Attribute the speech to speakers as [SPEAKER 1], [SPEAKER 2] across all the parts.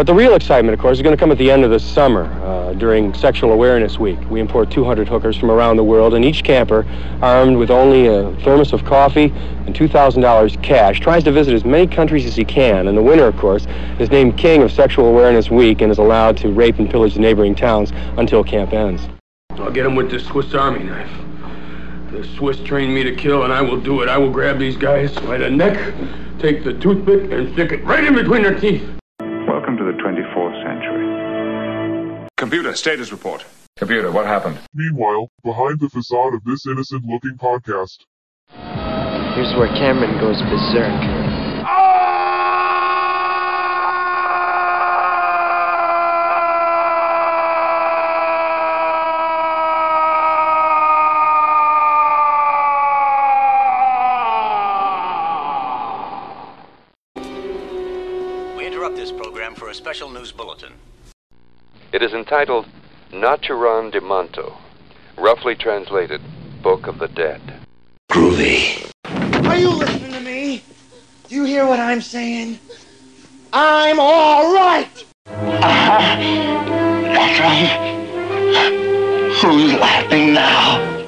[SPEAKER 1] But the real excitement, of course, is going to come at the end of the summer uh, during Sexual Awareness Week. We import 200 hookers from around the world, and each camper, armed with only a thermos of coffee and $2,000 cash, tries to visit as many countries as he can. And the winner, of course, is named King of Sexual Awareness Week and is allowed to rape and pillage the neighboring towns until camp ends.
[SPEAKER 2] I'll get him with this Swiss Army knife. The Swiss trained me to kill, and I will do it. I will grab these guys by the neck, take the toothpick, and stick it right in between their teeth.
[SPEAKER 3] Welcome to the 24th century.
[SPEAKER 4] Computer, status report. Computer, what happened?
[SPEAKER 5] Meanwhile, behind the facade of this innocent looking podcast.
[SPEAKER 6] Here's where Cameron goes berserk.
[SPEAKER 7] Bulletin.
[SPEAKER 8] It is entitled Naturom Demonto, roughly translated, Book of the Dead.
[SPEAKER 9] Groovy. Are you listening to me? Do you hear what I'm saying? I'm all right. Uh-huh. That's right. Who's laughing now?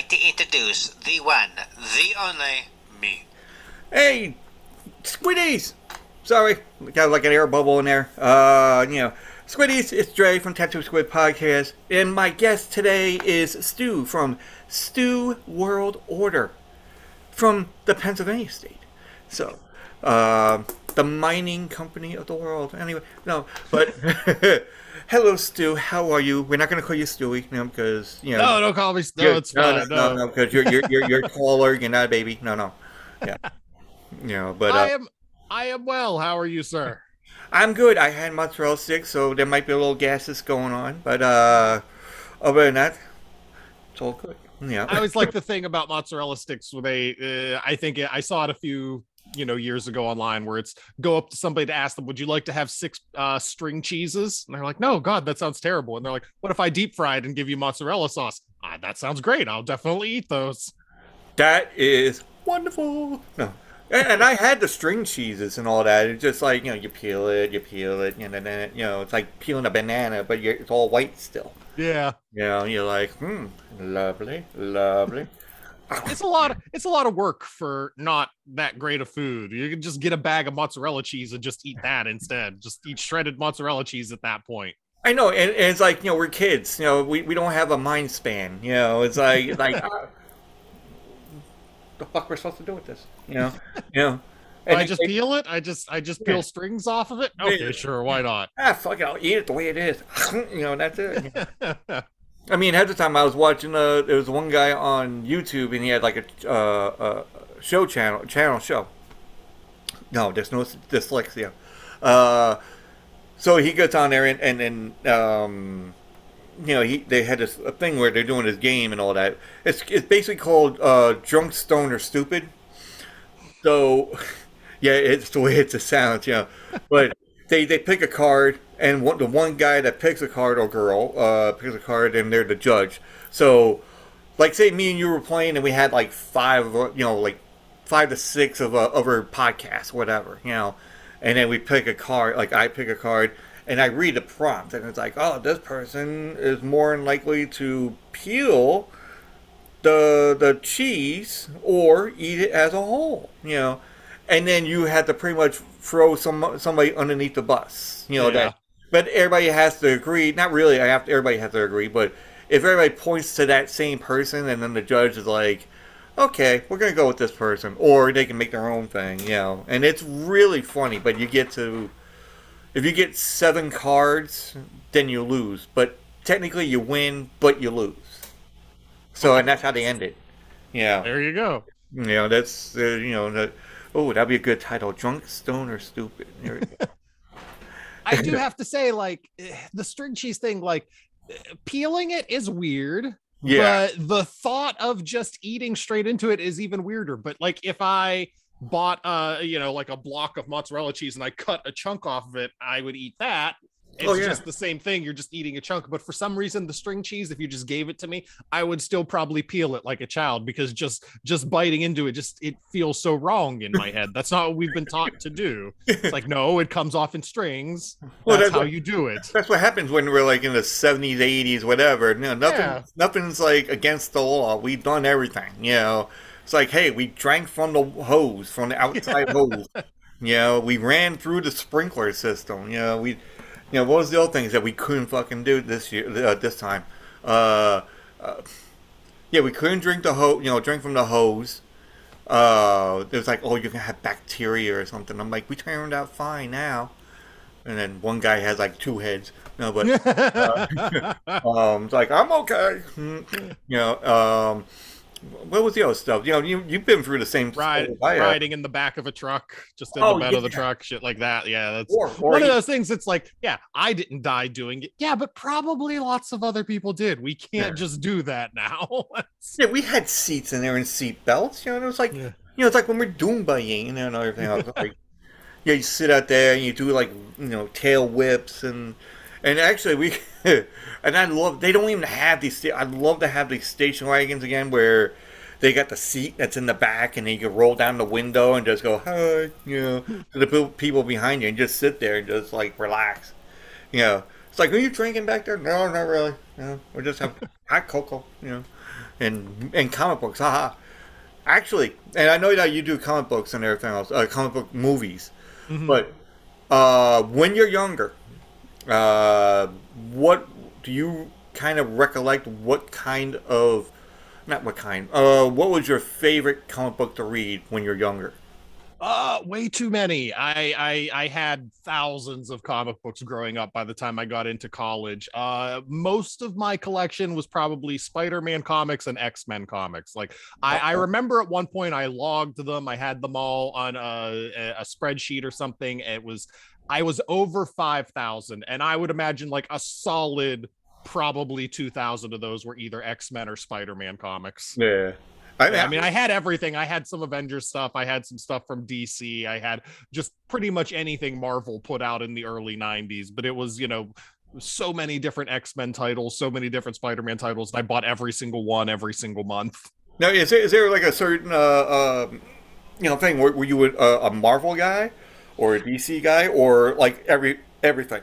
[SPEAKER 7] Like to introduce the one, the only, me.
[SPEAKER 10] Hey, Squiddies! Sorry, got like an air bubble in there. Uh, you know, Squiddies, it's Dre from Tattoo Squid Podcast, and my guest today is Stu from Stu World Order from the Pennsylvania state. So, uh, the mining company of the world. Anyway, no, but hello, Stu. How are you? We're not going to call you Stewie, know, because you know.
[SPEAKER 11] No, don't call me Stu. it's
[SPEAKER 10] no,
[SPEAKER 11] fine.
[SPEAKER 10] no, no, no, because you're you're you're, you're taller. You're not a baby. No, no. Yeah. You know, but uh,
[SPEAKER 11] I am I am well. How are you, sir?
[SPEAKER 10] I'm good. I had mozzarella sticks, so there might be a little gases going on, but uh, other than that, it's all good. Yeah.
[SPEAKER 11] I always like the thing about mozzarella sticks where they uh, I think it, I saw it a few you know years ago online where it's go up to somebody to ask them would you like to have six uh string cheeses and they're like no god that sounds terrible and they're like what if i deep fried and give you mozzarella sauce ah, that sounds great i'll definitely eat those
[SPEAKER 10] That is wonderful. No. And, and I had the string cheeses and all that. It's just like, you know, you peel it, you peel it, and then, it- you know, it's like peeling a banana, but it's all white still.
[SPEAKER 11] yeah
[SPEAKER 10] You know, you're like, hmm, lovely, lovely.
[SPEAKER 11] It's a lot of it's a lot of work for not that great of food you can just get a bag of mozzarella cheese and just eat that instead just eat shredded mozzarella cheese at that point
[SPEAKER 10] I know, and, and it's like, you know, we're kids. You know, we, we don't have a mind span. You know, it's like, like, uh, the fuck we're supposed to do with this? You know, you know.
[SPEAKER 11] I just peel it. I just I just peel
[SPEAKER 10] Yeah.
[SPEAKER 11] strings off of it. Okay, sure, why not?
[SPEAKER 10] ah, fuck it, I'll eat it the way it is. you know, that's it. I mean, at the time I was watching, uh, there was one guy on YouTube and he had like a, uh, a show channel, channel show. No, there's no dyslexia. Uh, so he gets on there and, and, and um, you know, he they had this a thing where they're doing this game and all that. It's it's basically called uh, Drunk, Stone, or Stupid. So, yeah, it's the way it's a sound, you know. But they they pick a card, and the one guy that picks a card or girl uh, picks a card, and they're the judge. So, like, say me and you were playing, and we had like five, of you know, like five to six of uh, our podcasts, whatever, you know. And then we pick a card, like I pick a card, and I read the prompt, and it's like, oh, this person is more than likely to peel the the cheese or eat it as a whole, you know. And then you have to pretty much throw some somebody underneath the bus, you know
[SPEAKER 11] Yeah.
[SPEAKER 10] that. But everybody has to agree. Not really. I have to, everybody has to agree. But if everybody points to that same person, and then the judge is like, "Okay, we're gonna go with this person," or they can make their own thing, you know. And it's really funny. But you get to if you get seven cards, then you lose. But technically, you win, but you lose. So, and that's how they end it. Yeah.
[SPEAKER 11] There you go.
[SPEAKER 10] You know, that's uh, you know that. Oh, that'd be a good title: Drunk, Stone, or Stupid. There go.
[SPEAKER 11] I do have to say, like eh, the string cheese thing, like eh, peeling it is weird.
[SPEAKER 10] Yeah.
[SPEAKER 11] But the thought of just eating straight into it is even weirder. But like if I bought uh you know like a block of mozzarella cheese and I cut a chunk off of it, I would eat that. It's
[SPEAKER 10] Oh, yeah.
[SPEAKER 11] just the same thing. You're just eating a chunk. But for some reason, the string cheese, if you just gave it to me, I would still probably peel it like a child because just just biting into it, just it feels so wrong in my head. That's not what we've been taught to do. It's like, no, it comes off in strings.
[SPEAKER 10] Well,
[SPEAKER 11] That's
[SPEAKER 10] that's
[SPEAKER 11] how
[SPEAKER 10] what-
[SPEAKER 11] you do it.
[SPEAKER 10] That's what happens when we're like in the seventies, eighties, whatever. You know, nothing,
[SPEAKER 11] Yeah.
[SPEAKER 10] nothing's like against the law. We've done everything. You know, it's like, hey, we drank from the hose, from the outside hose. You know, we ran through the sprinkler system. You know, we, you know, what was the other things that we couldn't fucking do this year, uh, this time? Uh, uh, yeah, we couldn't drink the hose. You know, drink from the hose. Uh, it was like, oh, you're gonna have bacteria or something. I'm like, we turned out fine now. And then one guy has like two heads. No, but uh, um, it's like I'm okay. You know, um, what was the other stuff? You know, you you've been through the same
[SPEAKER 11] Ride,
[SPEAKER 10] oh, have.
[SPEAKER 11] riding in the back of a truck, just in
[SPEAKER 10] Oh,
[SPEAKER 11] the bed of the truck, shit like that. Yeah, that's
[SPEAKER 10] Or- or
[SPEAKER 11] one of those things. It's like, yeah, I didn't die doing it. Yeah, but probably lots of other people did. We can't
[SPEAKER 10] Yeah.
[SPEAKER 11] just do that now.
[SPEAKER 10] Yeah, we had seats in there and seat belts. You know, and it was like, you know, it's like when we're you know, and everything else. like, yeah, you sit out there and you do like, you know, tail whips and and actually we and I love they don't even have these. I'd love to have these station wagons again where. They got the seat that's in the back, and then you can roll down the window and just go hi, you know, to the people behind you, and just sit there and just like relax. You know, it's like, are you drinking back there? No, not really. No, we're just having hot cocoa. You know, and and comic books. Haha. Actually, and I know that you do comic books and everything else, uh, comic book movies, but uh, when you're younger, uh, what do you kind of recollect? What kind of, not what kind, uh, what was your favorite comic book to read when you're younger?
[SPEAKER 11] Uh, way too many. I, I I had thousands of comic books growing up by the time I got into college. Uh, most of my collection was probably Spider-Man comics and X-Men comics. Like I, I remember at one point I logged them. I had them all on a, a spreadsheet or something. It was I was over five thousand, and I would imagine like a solid probably two thousand of those were either X-Men or Spider-Man comics.
[SPEAKER 10] Yeah.
[SPEAKER 11] I, mean, I had everything. I had some Avengers stuff. I had some stuff from DC. I had just pretty much anything Marvel put out in the early 90s, but it was, you know, so many different X-Men titles, so many different Spider-Man titles. And I bought every single one every single month.
[SPEAKER 10] Now, is there, is there like a certain, uh, uh, you know, thing? Were, were you a, a Marvel guy or a DC guy or like every everything?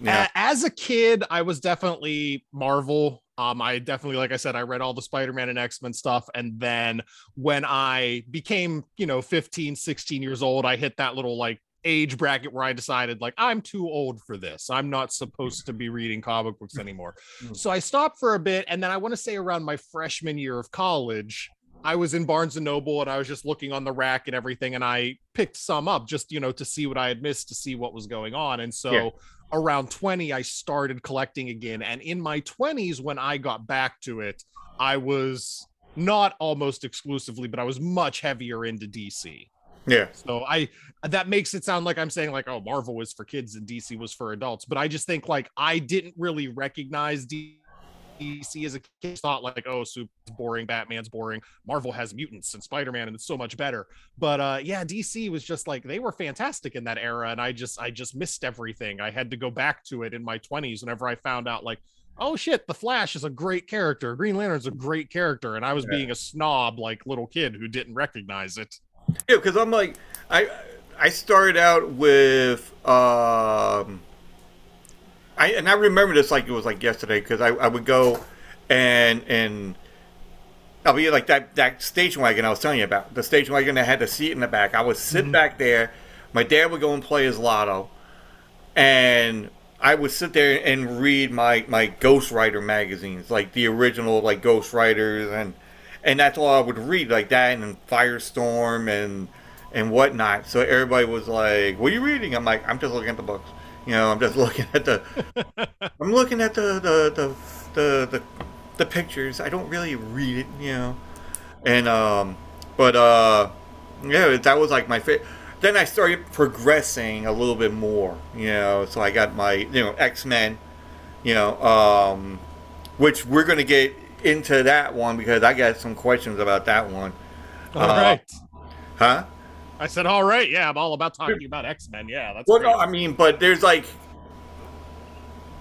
[SPEAKER 10] Yeah.
[SPEAKER 11] A- As a kid, I was definitely Marvel. Um, I definitely, like I said, I read all the Spider-Man and X-Men stuff. And then when I became, you know, 15, 16 years old, I hit that little like age bracket where I decided like I'm too old for this. I'm not supposed to be reading comic books anymore. So I stopped for a bit, and then I want to say around my freshman year of college, I was in Barnes and Noble and I was just looking on the rack and everything, and I picked some up just you know to see what I had missed, to see what was going on. And so
[SPEAKER 10] Yeah.
[SPEAKER 11] around 20, I started collecting again. And in my 20s, when I got back to it, I was not almost exclusively, but I was much heavier into DC.
[SPEAKER 10] Yeah.
[SPEAKER 11] So I that makes it sound like I'm saying like oh Marvel was for kids and DC was for adults, but I just think like I didn't really recognize DC as a kid. Thought like oh super boring, Batman's boring, Marvel has mutants and Spider-Man and it's so much better. But uh yeah, DC was just like they were fantastic in that era and I just I just missed everything. I had to go back to it in my 20s whenever I found out like oh shit, the Flash is a great character. Green Lantern's a great character and I was
[SPEAKER 10] Yeah.
[SPEAKER 11] being a snob like little kid who didn't recognize it.
[SPEAKER 10] Yeah, because I'm like, I I started out with um, I and I remember this like it was like yesterday because I, I would go and and I'll be like that that station wagon I was telling you about the station wagon that had the seat in the back. I would sit mm-hmm. back there. My dad would go and play his lotto, and I would sit there and read my my Ghost Rider magazines, like the original like Ghost Riders and and that's all I would read, like that, and Firestorm and and whatnot. So everybody was like, "What are you reading?" I'm like, "I'm just looking at the books." You know, I'm just looking at the, I'm looking at the the the the the, the pictures. I don't really read it, you know. And um, but uh, yeah, that was like my favorite. then I started progressing a little bit more, you know. So I got my, you know, X Men, you know, um, which we're gonna get into that one because I got some questions about that one.
[SPEAKER 11] All
[SPEAKER 10] Uh,
[SPEAKER 11] right.
[SPEAKER 10] Huh?
[SPEAKER 11] I said, all right. Yeah, I'm all about talking about X Men. Yeah, that's
[SPEAKER 10] Well, no, I mean, but there's like,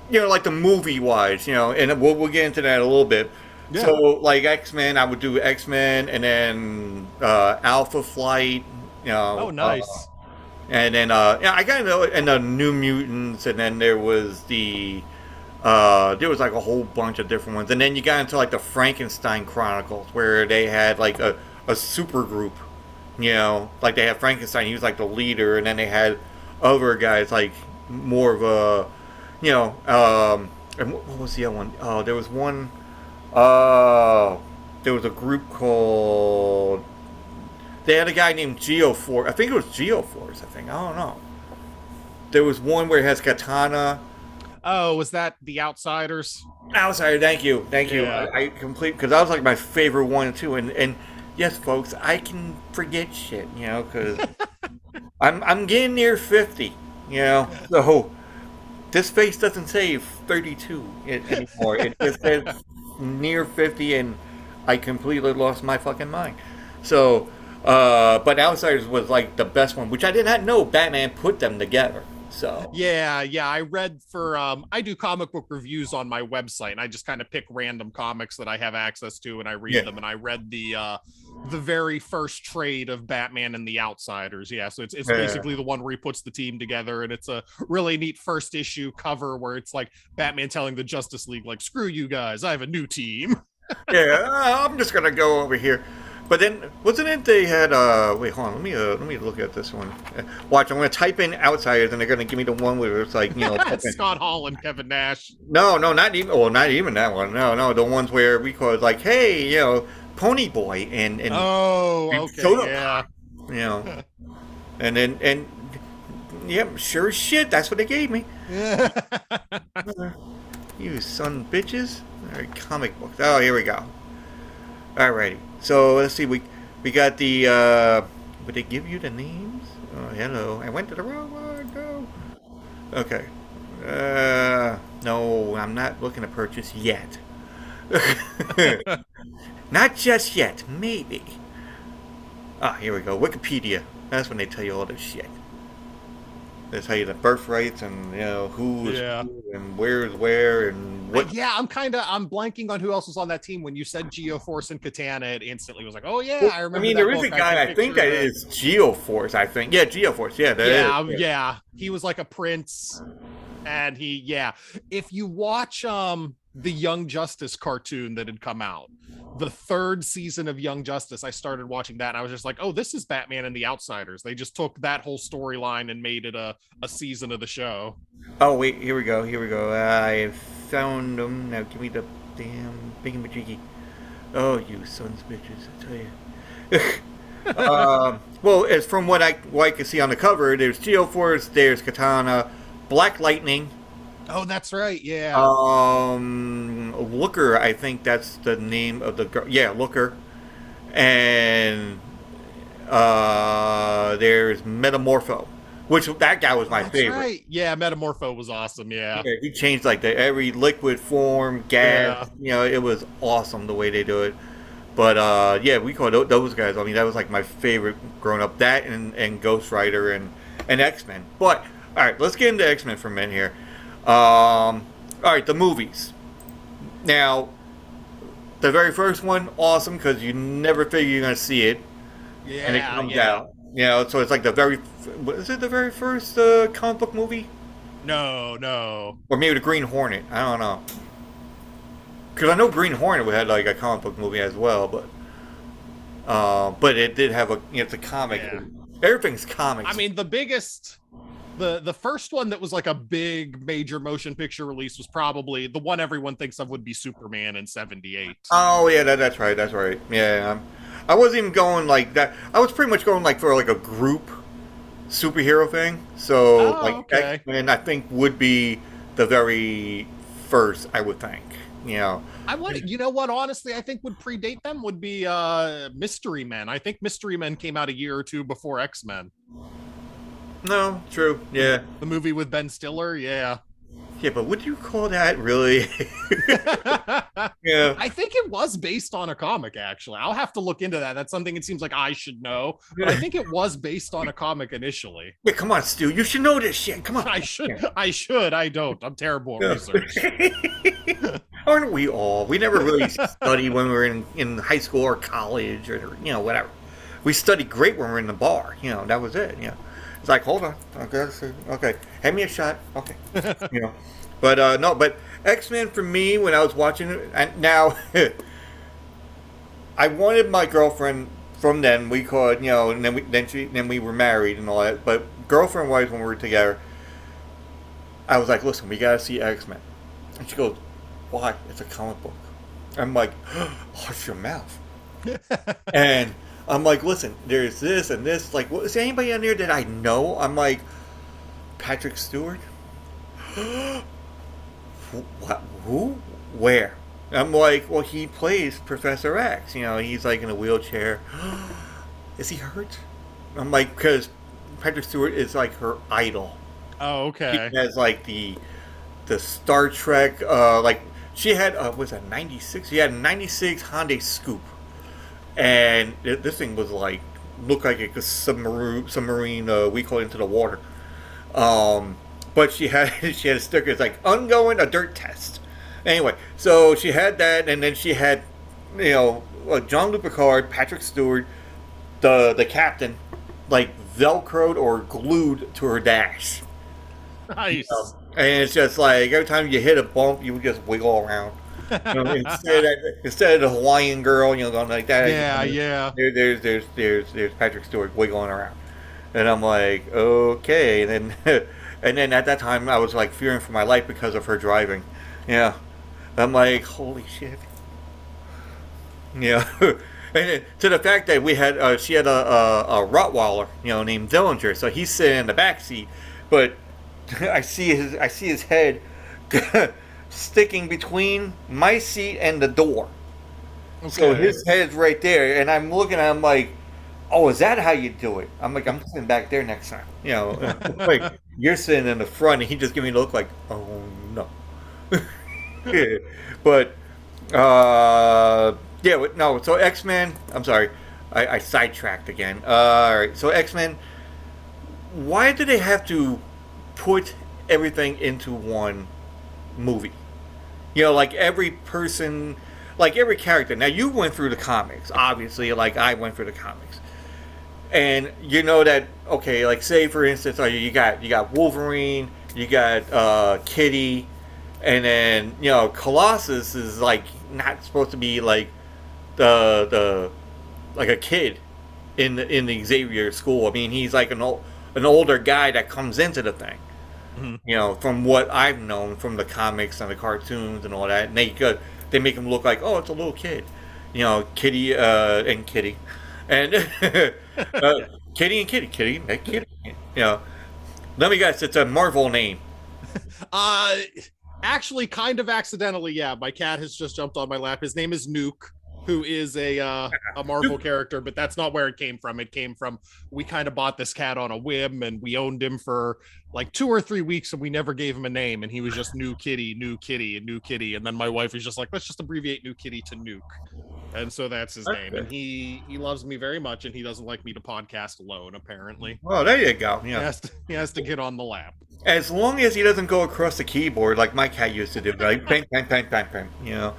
[SPEAKER 10] you know, like the movie wise, you know, and we'll, we'll get into that a little bit.
[SPEAKER 11] Yeah.
[SPEAKER 10] So, like X Men, I would do X Men, and then uh, Alpha Flight. You know.
[SPEAKER 11] oh, nice.
[SPEAKER 10] uh, and then uh, yeah, I got into and the New Mutants, and then there was the uh, there was like a whole bunch of different ones, and then you got into like the Frankenstein Chronicles, where they had like a a super group. You know, like they had Frankenstein, he was like the leader, and then they had other guys like more of a, you know, um, and what, was the other one? Oh, there was one. Uh, there was a group called. They had a guy named Geoforce. I think it was Geoforce. I think I don't know. There was one where it has Katana.
[SPEAKER 11] Oh, was that the Outsiders?
[SPEAKER 10] Outsider, thank you, thank you.
[SPEAKER 11] Yeah.
[SPEAKER 10] I, I complete because that was like my favorite one too. And and yes, folks, I can forget shit, you know, because I'm I'm getting near fifty, you know. So this face doesn't say thirty-two anymore. it just says near fifty, and I completely lost my fucking mind. So, uh, but Outsiders was like the best one, which I did not know Batman put them together. So
[SPEAKER 11] Yeah, yeah. I read for um I do comic book reviews on my website and I just kind of pick random comics that I have access to and I read
[SPEAKER 10] Yeah.
[SPEAKER 11] them and I read the uh the very first trade of Batman and the Outsiders. Yeah, so it's it's
[SPEAKER 10] Yeah.
[SPEAKER 11] basically the one where he puts the team together and it's a really neat first issue cover where it's like Batman telling the Justice League like screw you guys, I have a new team.
[SPEAKER 10] yeah, uh, I'm just gonna go over here. But then, wasn't it they had? uh Wait, hold on. Let me uh, let me look at this one. Uh, Watch, I'm gonna type in outsiders, and they're gonna give me the one where it's like you know.
[SPEAKER 11] Scott Hall and Kevin Nash.
[SPEAKER 10] no, no, not even. Well, not even that one. No, no, the ones where we call it like, hey, you know, Pony Boy, and and
[SPEAKER 11] Oh,
[SPEAKER 10] and
[SPEAKER 11] okay,
[SPEAKER 10] Soda
[SPEAKER 11] yeah.
[SPEAKER 10] You know, and then and yep, sure as shit, that's what they gave me. Uh, you son of bitches. All right, comic books. Oh, here we go. Alrighty. So let's see. We we got the. uh Would they give you the names? Oh, hello. I went to the wrong one. No. Okay. Uh, no, I'm not looking to purchase yet. not just yet. Maybe. Ah, here we go. Wikipedia. That's when they tell you all this shit. They tell you the birth rates and you know who's
[SPEAKER 11] Yeah.
[SPEAKER 10] who and where's where and what.
[SPEAKER 11] yeah, I'm kind of I'm blanking on who else was on that team. When you said Geoforce and Katana, it instantly was like, oh yeah,
[SPEAKER 10] Well,
[SPEAKER 11] I remember.
[SPEAKER 10] I mean,
[SPEAKER 11] that
[SPEAKER 10] there is a guy.
[SPEAKER 11] can
[SPEAKER 10] I think
[SPEAKER 11] picture
[SPEAKER 10] that
[SPEAKER 11] the-
[SPEAKER 10] Geoforce. I think. Yeah, Geoforce. Yeah, that is.
[SPEAKER 11] yeah, um, yeah, he was like a prince, and he yeah. If you watch um the Young Justice cartoon that had come out, the third season of Young Justice, I started watching that, and I was just like, oh, this is Batman and the Outsiders. They just took that whole storyline and made it a a season of the show.
[SPEAKER 10] Oh wait, here we go. Here we go. I found them. Now give me the damn biggie majiggy. Oh, you sons of bitches! I tell you. um, well, as from what I what I can see on the cover, there's Geo Force, there's Katana, Black Lightning,
[SPEAKER 11] Oh, that's right. Yeah.
[SPEAKER 10] um, Looker. I think that's the name of the girl. Yeah, Looker, and uh, there's Metamorpho, which that guy was my
[SPEAKER 11] that's
[SPEAKER 10] favorite.
[SPEAKER 11] right. Yeah, Metamorpho was awesome. Yeah.
[SPEAKER 10] Yeah, he changed like the every liquid form, gas. Yeah. You know, it was awesome the way they do it. But uh, yeah, we call those guys. I mean, that was like my favorite growing up. That and, and Ghost Rider and and X Men. But all right, let's get into X Men for a minute here. Um, all right, the movies. Now, the very first one, awesome because you never figure you're gonna see it,
[SPEAKER 11] Yeah.
[SPEAKER 10] and it comes
[SPEAKER 11] yeah.
[SPEAKER 10] out. You know, so it's like the very. Is it the very first uh, comic book movie?
[SPEAKER 11] No, no.
[SPEAKER 10] Or maybe the Green Hornet. I don't know. Because I know Green Hornet had like a comic book movie as well, but uh, but it did have a you know, it's a comic.
[SPEAKER 11] Yeah.
[SPEAKER 10] Everything's comics.
[SPEAKER 11] I mean, the biggest, the the first one that was like a big major motion picture release was probably the one everyone thinks of would be Superman in '78.
[SPEAKER 10] oh yeah, that, that's right, that's right. Yeah, I wasn't even going like that. I was pretty much going like for like a group superhero thing. So
[SPEAKER 11] Oh,
[SPEAKER 10] like
[SPEAKER 11] okay.
[SPEAKER 10] X Men, I think would be the very first. I would think. You know.
[SPEAKER 11] I would, you know what? Honestly, I think would predate them would be uh Mystery Men. I think Mystery Men came out a year or two before X Men.
[SPEAKER 10] No, true. Yeah.
[SPEAKER 11] The movie with Ben Stiller, yeah.
[SPEAKER 10] Yeah, but would you call that really? yeah.
[SPEAKER 11] I think it was based on a comic, actually. I'll have to look into that. That's something it seems like I should know. But I think it was based on a comic initially.
[SPEAKER 10] Yeah, come on, Stu. You should know this shit. Come on.
[SPEAKER 11] I should. I should. I don't. I'm terrible at research.
[SPEAKER 10] Aren't we all? We never really study when we were in, in high school or college or, you know, whatever. We studied great when we were in the bar. You know, that was it. You know. It's like, hold on. Okay, okay. Hand me a shot. Okay. you know. But uh, no, but X Men for me when I was watching it, and now I wanted my girlfriend from then. We called, you know, and then we then she then we were married and all that. But girlfriend wise, when we were together, I was like, listen, we gotta see X Men, and she goes, why? It's a comic book. I'm like, hush your mouth. and I'm like, listen, there's this and this. Like, what, is there anybody on there that I know? I'm like, Patrick Stewart. what? Who? Where? I'm like, well, he plays Professor X. You know, he's like in a wheelchair. is he hurt? I'm like, because Patrick Stewart is like her idol.
[SPEAKER 11] Oh, okay.
[SPEAKER 10] He has like the the Star Trek, uh, like she had, uh, was that 96? She had a 96 Hyundai Scoupe. And it, this thing was like, looked like a submarine, submarine uh, we call it into the water. Um, but she had she had a sticker. It's like ongoing a dirt test. Anyway, so she had that, and then she had, you know, uh, Jean-Luc Picard, Patrick Stewart, the the captain, like velcroed or glued to her dash.
[SPEAKER 11] Nice.
[SPEAKER 10] You know? And it's just like every time you hit a bump, you would just wiggle around. Know, instead, of, instead of the Hawaiian girl, you know, going like that.
[SPEAKER 11] Yeah,
[SPEAKER 10] you know,
[SPEAKER 11] yeah.
[SPEAKER 10] There, there's there's there's there's Patrick Stewart wiggling around, and I'm like, okay. And then and then at that time, I was like fearing for my life because of her driving. Yeah, I'm like, holy shit. Yeah. And to the fact that we had, uh, she had a, a, a Rottweiler, you know, named Dillinger, so he's sitting in the back seat, but I see his, I see his head sticking between my seat and the door. Okay. So his head's right there, and I'm looking at him like, "Oh, is that how you do it?" I'm like, "I'm sitting back there next time." You know, like you're sitting in the front, and he just give me a look like, "Oh no." yeah. But uh, yeah, no. So X Men. I'm sorry, I, I sidetracked again. Uh, all right. So X Men. Why do they have to put everything into one movie? You know, like every person, like every character. Now you went through the comics, obviously, like I went through the comics, and you know that okay, like say for instance, you got you got Wolverine, you got uh, Kitty, and then you know Colossus is like not supposed to be like the the like a kid in the, in the Xavier school. I mean, he's like an old an older guy that comes into the thing. Mm-hmm. You know, from what I've known from the comics and the cartoons and all that, and they they make him look like oh, it's a little kid. You know, Kitty uh, and Kitty, and uh, Kitty and Kitty, Kitty and Kitty. You know, let me guess, it's a Marvel name.
[SPEAKER 11] uh actually kind of accidentally yeah my cat has just jumped on my lap his name is nuke who is a uh, a marvel character but that's not where it came from. It came from we kind of bought this cat on a whim and we owned him for like two or three weeks and we never gave him a name and he was just new kitty new kitty and new kitty. And then my wife was just like let's just abbreviate new kitty to nuke. And so that's his name. And he he loves me very much and he doesn't like me to podcast alone apparently.
[SPEAKER 10] Well there you go. Yeah.
[SPEAKER 11] He has to, he has to get on the lap.
[SPEAKER 10] As long as he doesn't go across the keyboard like my cat used to do, like bang, bang, bang, bang, bang. You know,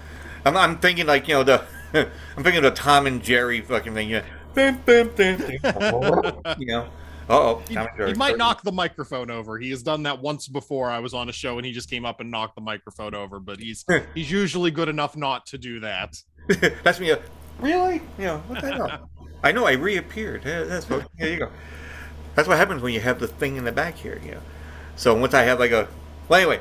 [SPEAKER 10] I'm, I'm thinking like you know the, I'm thinking of the Tom and Jerry fucking thing. You know, you know. oh,
[SPEAKER 11] he, he might knock the microphone over. He has done that once before. I was on a show and he just came up and knocked the microphone over. But he's he's usually good enough not to do that.
[SPEAKER 10] That's me. Really? You know what the hell? I know I reappeared. That's what. There you go. That's what happens when you have the thing in the back here. You know. So once I have like a, well, anyway,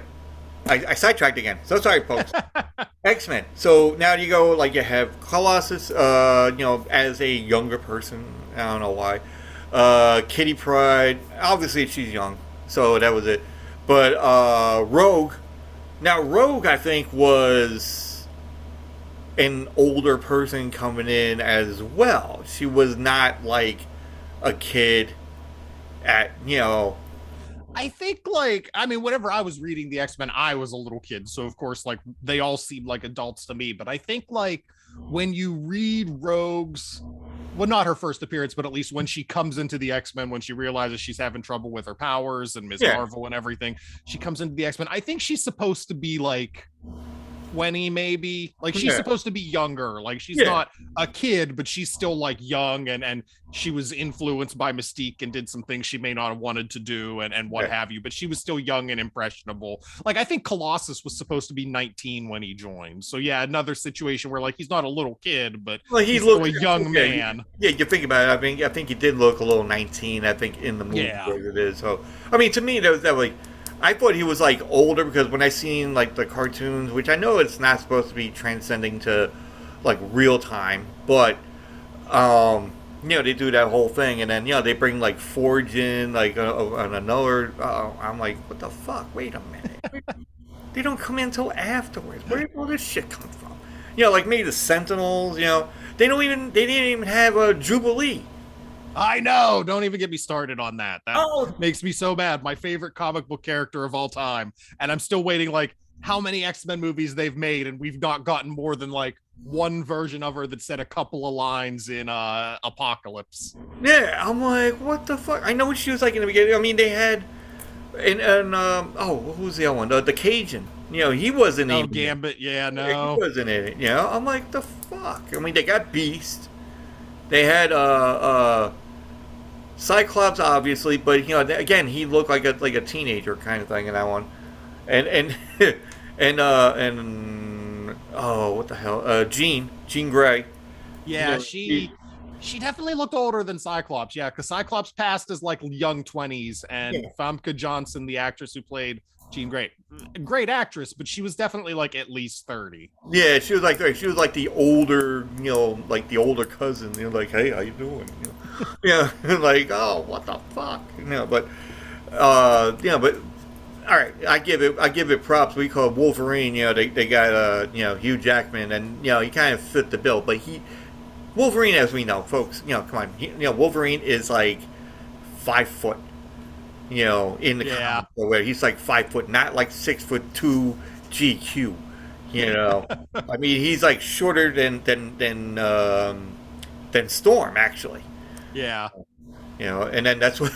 [SPEAKER 10] I, I sidetracked again. So sorry, folks. X Men. So now you go like you have Colossus, uh, you know, as a younger person. I don't know why. Uh, Kitty Pryde. Obviously, she's young, so that was it. But uh, Rogue. Now Rogue, I think, was an older person coming in as well. She was not like a kid at you know
[SPEAKER 11] I think like I mean, whenever I was reading the X Men, I was a little kid, so of course, like they all seemed like adults to me. But I think like when you read Rogue's, well, not her first appearance, but at least when she comes into the X Men, when she realizes she's having trouble with her powers and Ms.
[SPEAKER 10] Yeah.
[SPEAKER 11] Marvel and everything, she comes into the X Men. I think she's supposed to be like. 20 maybe like she's
[SPEAKER 10] Yeah.
[SPEAKER 11] supposed to be younger like she's
[SPEAKER 10] Yeah.
[SPEAKER 11] not a kid but she's still like young and and she was influenced by mystique and did some things she may not have wanted to do and and what
[SPEAKER 10] Yeah.
[SPEAKER 11] have you but she was still young and impressionable like i think colossus was supposed to be 19 when he joined so yeah another situation where like he's not a little kid but
[SPEAKER 10] he
[SPEAKER 11] he's
[SPEAKER 10] looked
[SPEAKER 11] a young man
[SPEAKER 10] Yeah, you think about it. I mean, I think he did look a little 19. I think in the movie
[SPEAKER 11] Yeah.
[SPEAKER 10] it is. So, I mean, to me, that was that like, I thought he was like older because when I seen like the cartoons, which I know it's not supposed to be transcending to like real time, but um, you know, they do that whole thing, and then you know they bring like Forge in like uh, on another. Uh, I'm like, what the fuck? Wait a minute. they don't come in until afterwards. Where did all this shit come from? You know, like maybe the Sentinels. You know, they don't even they didn't even have a Jubilee.
[SPEAKER 11] I know don't even get me started on that that
[SPEAKER 10] Oh.
[SPEAKER 11] makes me so mad. my favorite comic book character of all time and i'm still waiting like how many x-men movies they've made and we've not gotten more than like one version of her that said a couple of lines in uh apocalypse
[SPEAKER 10] Yeah, I'm like, what the fuck? I know what she was like in the beginning. I mean, they had, and and um, oh, who's the other one? The, the Cajun. You know, he wasn't
[SPEAKER 11] oh
[SPEAKER 10] even.
[SPEAKER 11] gambit yeah no, He
[SPEAKER 10] wasn't in it. You know, I'm like, the fuck. I mean, they got Beast. They had uh uh. Cyclops, obviously, but you know, again, he looked like a like a teenager kind of thing in that one, and and and uh and oh, what the hell, uh, Jean, Jean Grey.
[SPEAKER 11] Yeah,
[SPEAKER 10] know,
[SPEAKER 11] she she definitely looked older than Cyclops. Yeah, because Cyclops passed as like young twenties, and
[SPEAKER 10] Yeah.
[SPEAKER 11] Famke Janssen, the actress who played Jean Grey, great actress, but she was definitely like at least thirty.
[SPEAKER 10] Yeah, she was like she was like the older, you know, like the older cousin. You know, like, hey, how you doing? You know, yeah, like, oh, what the fuck? You know, but, uh, you know, but, all right, I give it, I give it props. We call Wolverine. You know, they, they got uh, you know, Hugh Jackman, and you know, he kind of fit the bill. But he, Wolverine, as we know, folks, you know, come on, he, you know, Wolverine is like five foot. You know, in the
[SPEAKER 11] Yeah.
[SPEAKER 10] where he's like five foot, not like six foot two GQ. You know, I mean, he's like shorter than than than um, than Storm actually.
[SPEAKER 11] Yeah,
[SPEAKER 10] You know, and then that's what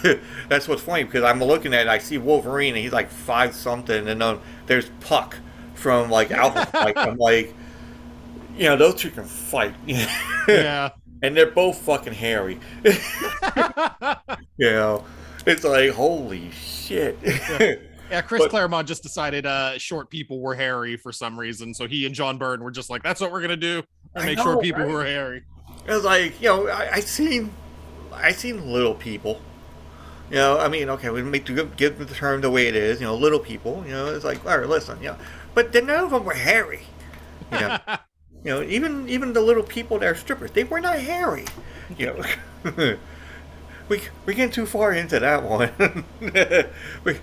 [SPEAKER 10] that's what's funny because I'm looking at it, I see Wolverine and he's like five something, and then there's Puck from like Alpha Flight. I'm like, you know, those two can fight.
[SPEAKER 11] yeah.
[SPEAKER 10] and they're both fucking hairy. you know, it's like holy shit.
[SPEAKER 11] Yeah, Chris
[SPEAKER 10] But-
[SPEAKER 11] Claremont just decided uh short people were hairy for some reason, so he and John Byrne were just like, "That's what we're gonna do. Make
[SPEAKER 10] know,
[SPEAKER 11] short people who are hairy."
[SPEAKER 10] It's like, you know, I, I seen, I seen little people. You know, I mean, okay, we make to give the term the way it is. You know, little people. You know, it's like, all right, listen, you know, but then none of them were hairy. You know, you know, even even the little people that are strippers, they were not hairy. You know, we we get too far into that one. we,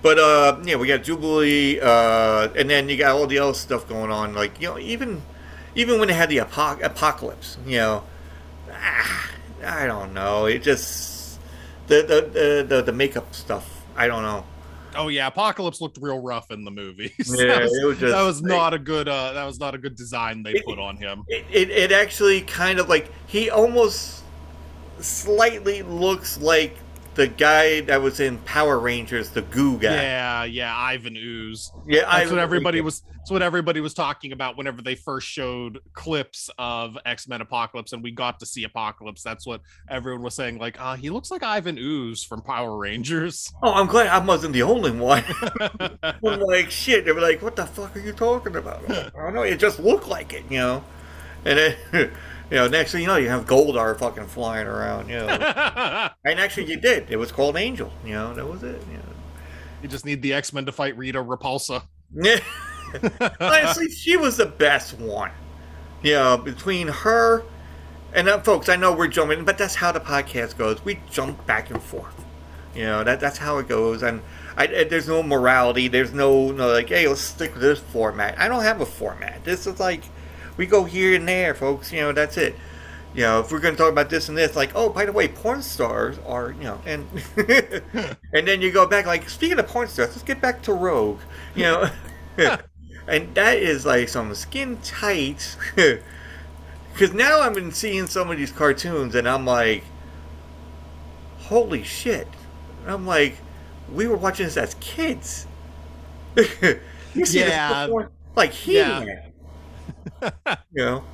[SPEAKER 10] but uh, yeah, we got Jubilee, uh, and then you got all the other stuff going on. Like you know, even even when they had the apoc- apocalypse, you know, ah, I don't know. It just the the, the the the makeup stuff. I don't know.
[SPEAKER 11] Oh yeah, Apocalypse looked real rough in the movies.
[SPEAKER 10] Yeah,
[SPEAKER 11] that was,
[SPEAKER 10] it was just
[SPEAKER 11] that was
[SPEAKER 10] like-
[SPEAKER 11] not a good uh that was not a good design they put on him.
[SPEAKER 10] It, it it actually kind of like he almost slightly looks like the guy that was in Power Rangers, the goo guy.
[SPEAKER 11] Yeah, yeah, Ivan Ooze.
[SPEAKER 10] Yeah,
[SPEAKER 11] that's
[SPEAKER 10] Ivan
[SPEAKER 11] what everybody
[SPEAKER 10] Ooze.
[SPEAKER 11] was. That's what everybody was talking about whenever they first showed clips of X Men Apocalypse, and we got to see Apocalypse. That's what everyone was saying. Like, uh, he looks like Ivan Ooze from Power Rangers.
[SPEAKER 10] Oh, I'm glad I wasn't the only one. I'm like, shit. They were like, what the fuck are you talking about? I don't know. It just looked like it, you know. And then, you know, next thing you know, you have Goldar fucking flying around, you know. and actually, you did. It was called Angel, you know. That was it. You know.
[SPEAKER 11] You just need the X Men to fight Rita Repulsa.
[SPEAKER 10] Yeah. Honestly, she was the best one. You know, between her and uh, folks, I know we're jumping, but that's how the podcast goes. We jump back and forth. You know, that that's how it goes. And I, I- there's no morality. There's no, no like, hey, let's stick with this format. I don't have a format. This is like, we go here and there, folks. You know, that's it. you know, if we're going to talk about this and this, like, oh, by the way, porn stars are, you know, and and then you go back, like, speaking of porn stars, let's get back to Rogue, you know, and that is like some skin tight, because now I've been seeing some of these cartoons, and I'm like, holy shit, I'm like, we were watching this as kids. you see
[SPEAKER 11] Yeah.
[SPEAKER 10] this before? like he,
[SPEAKER 11] Yeah.
[SPEAKER 10] you know.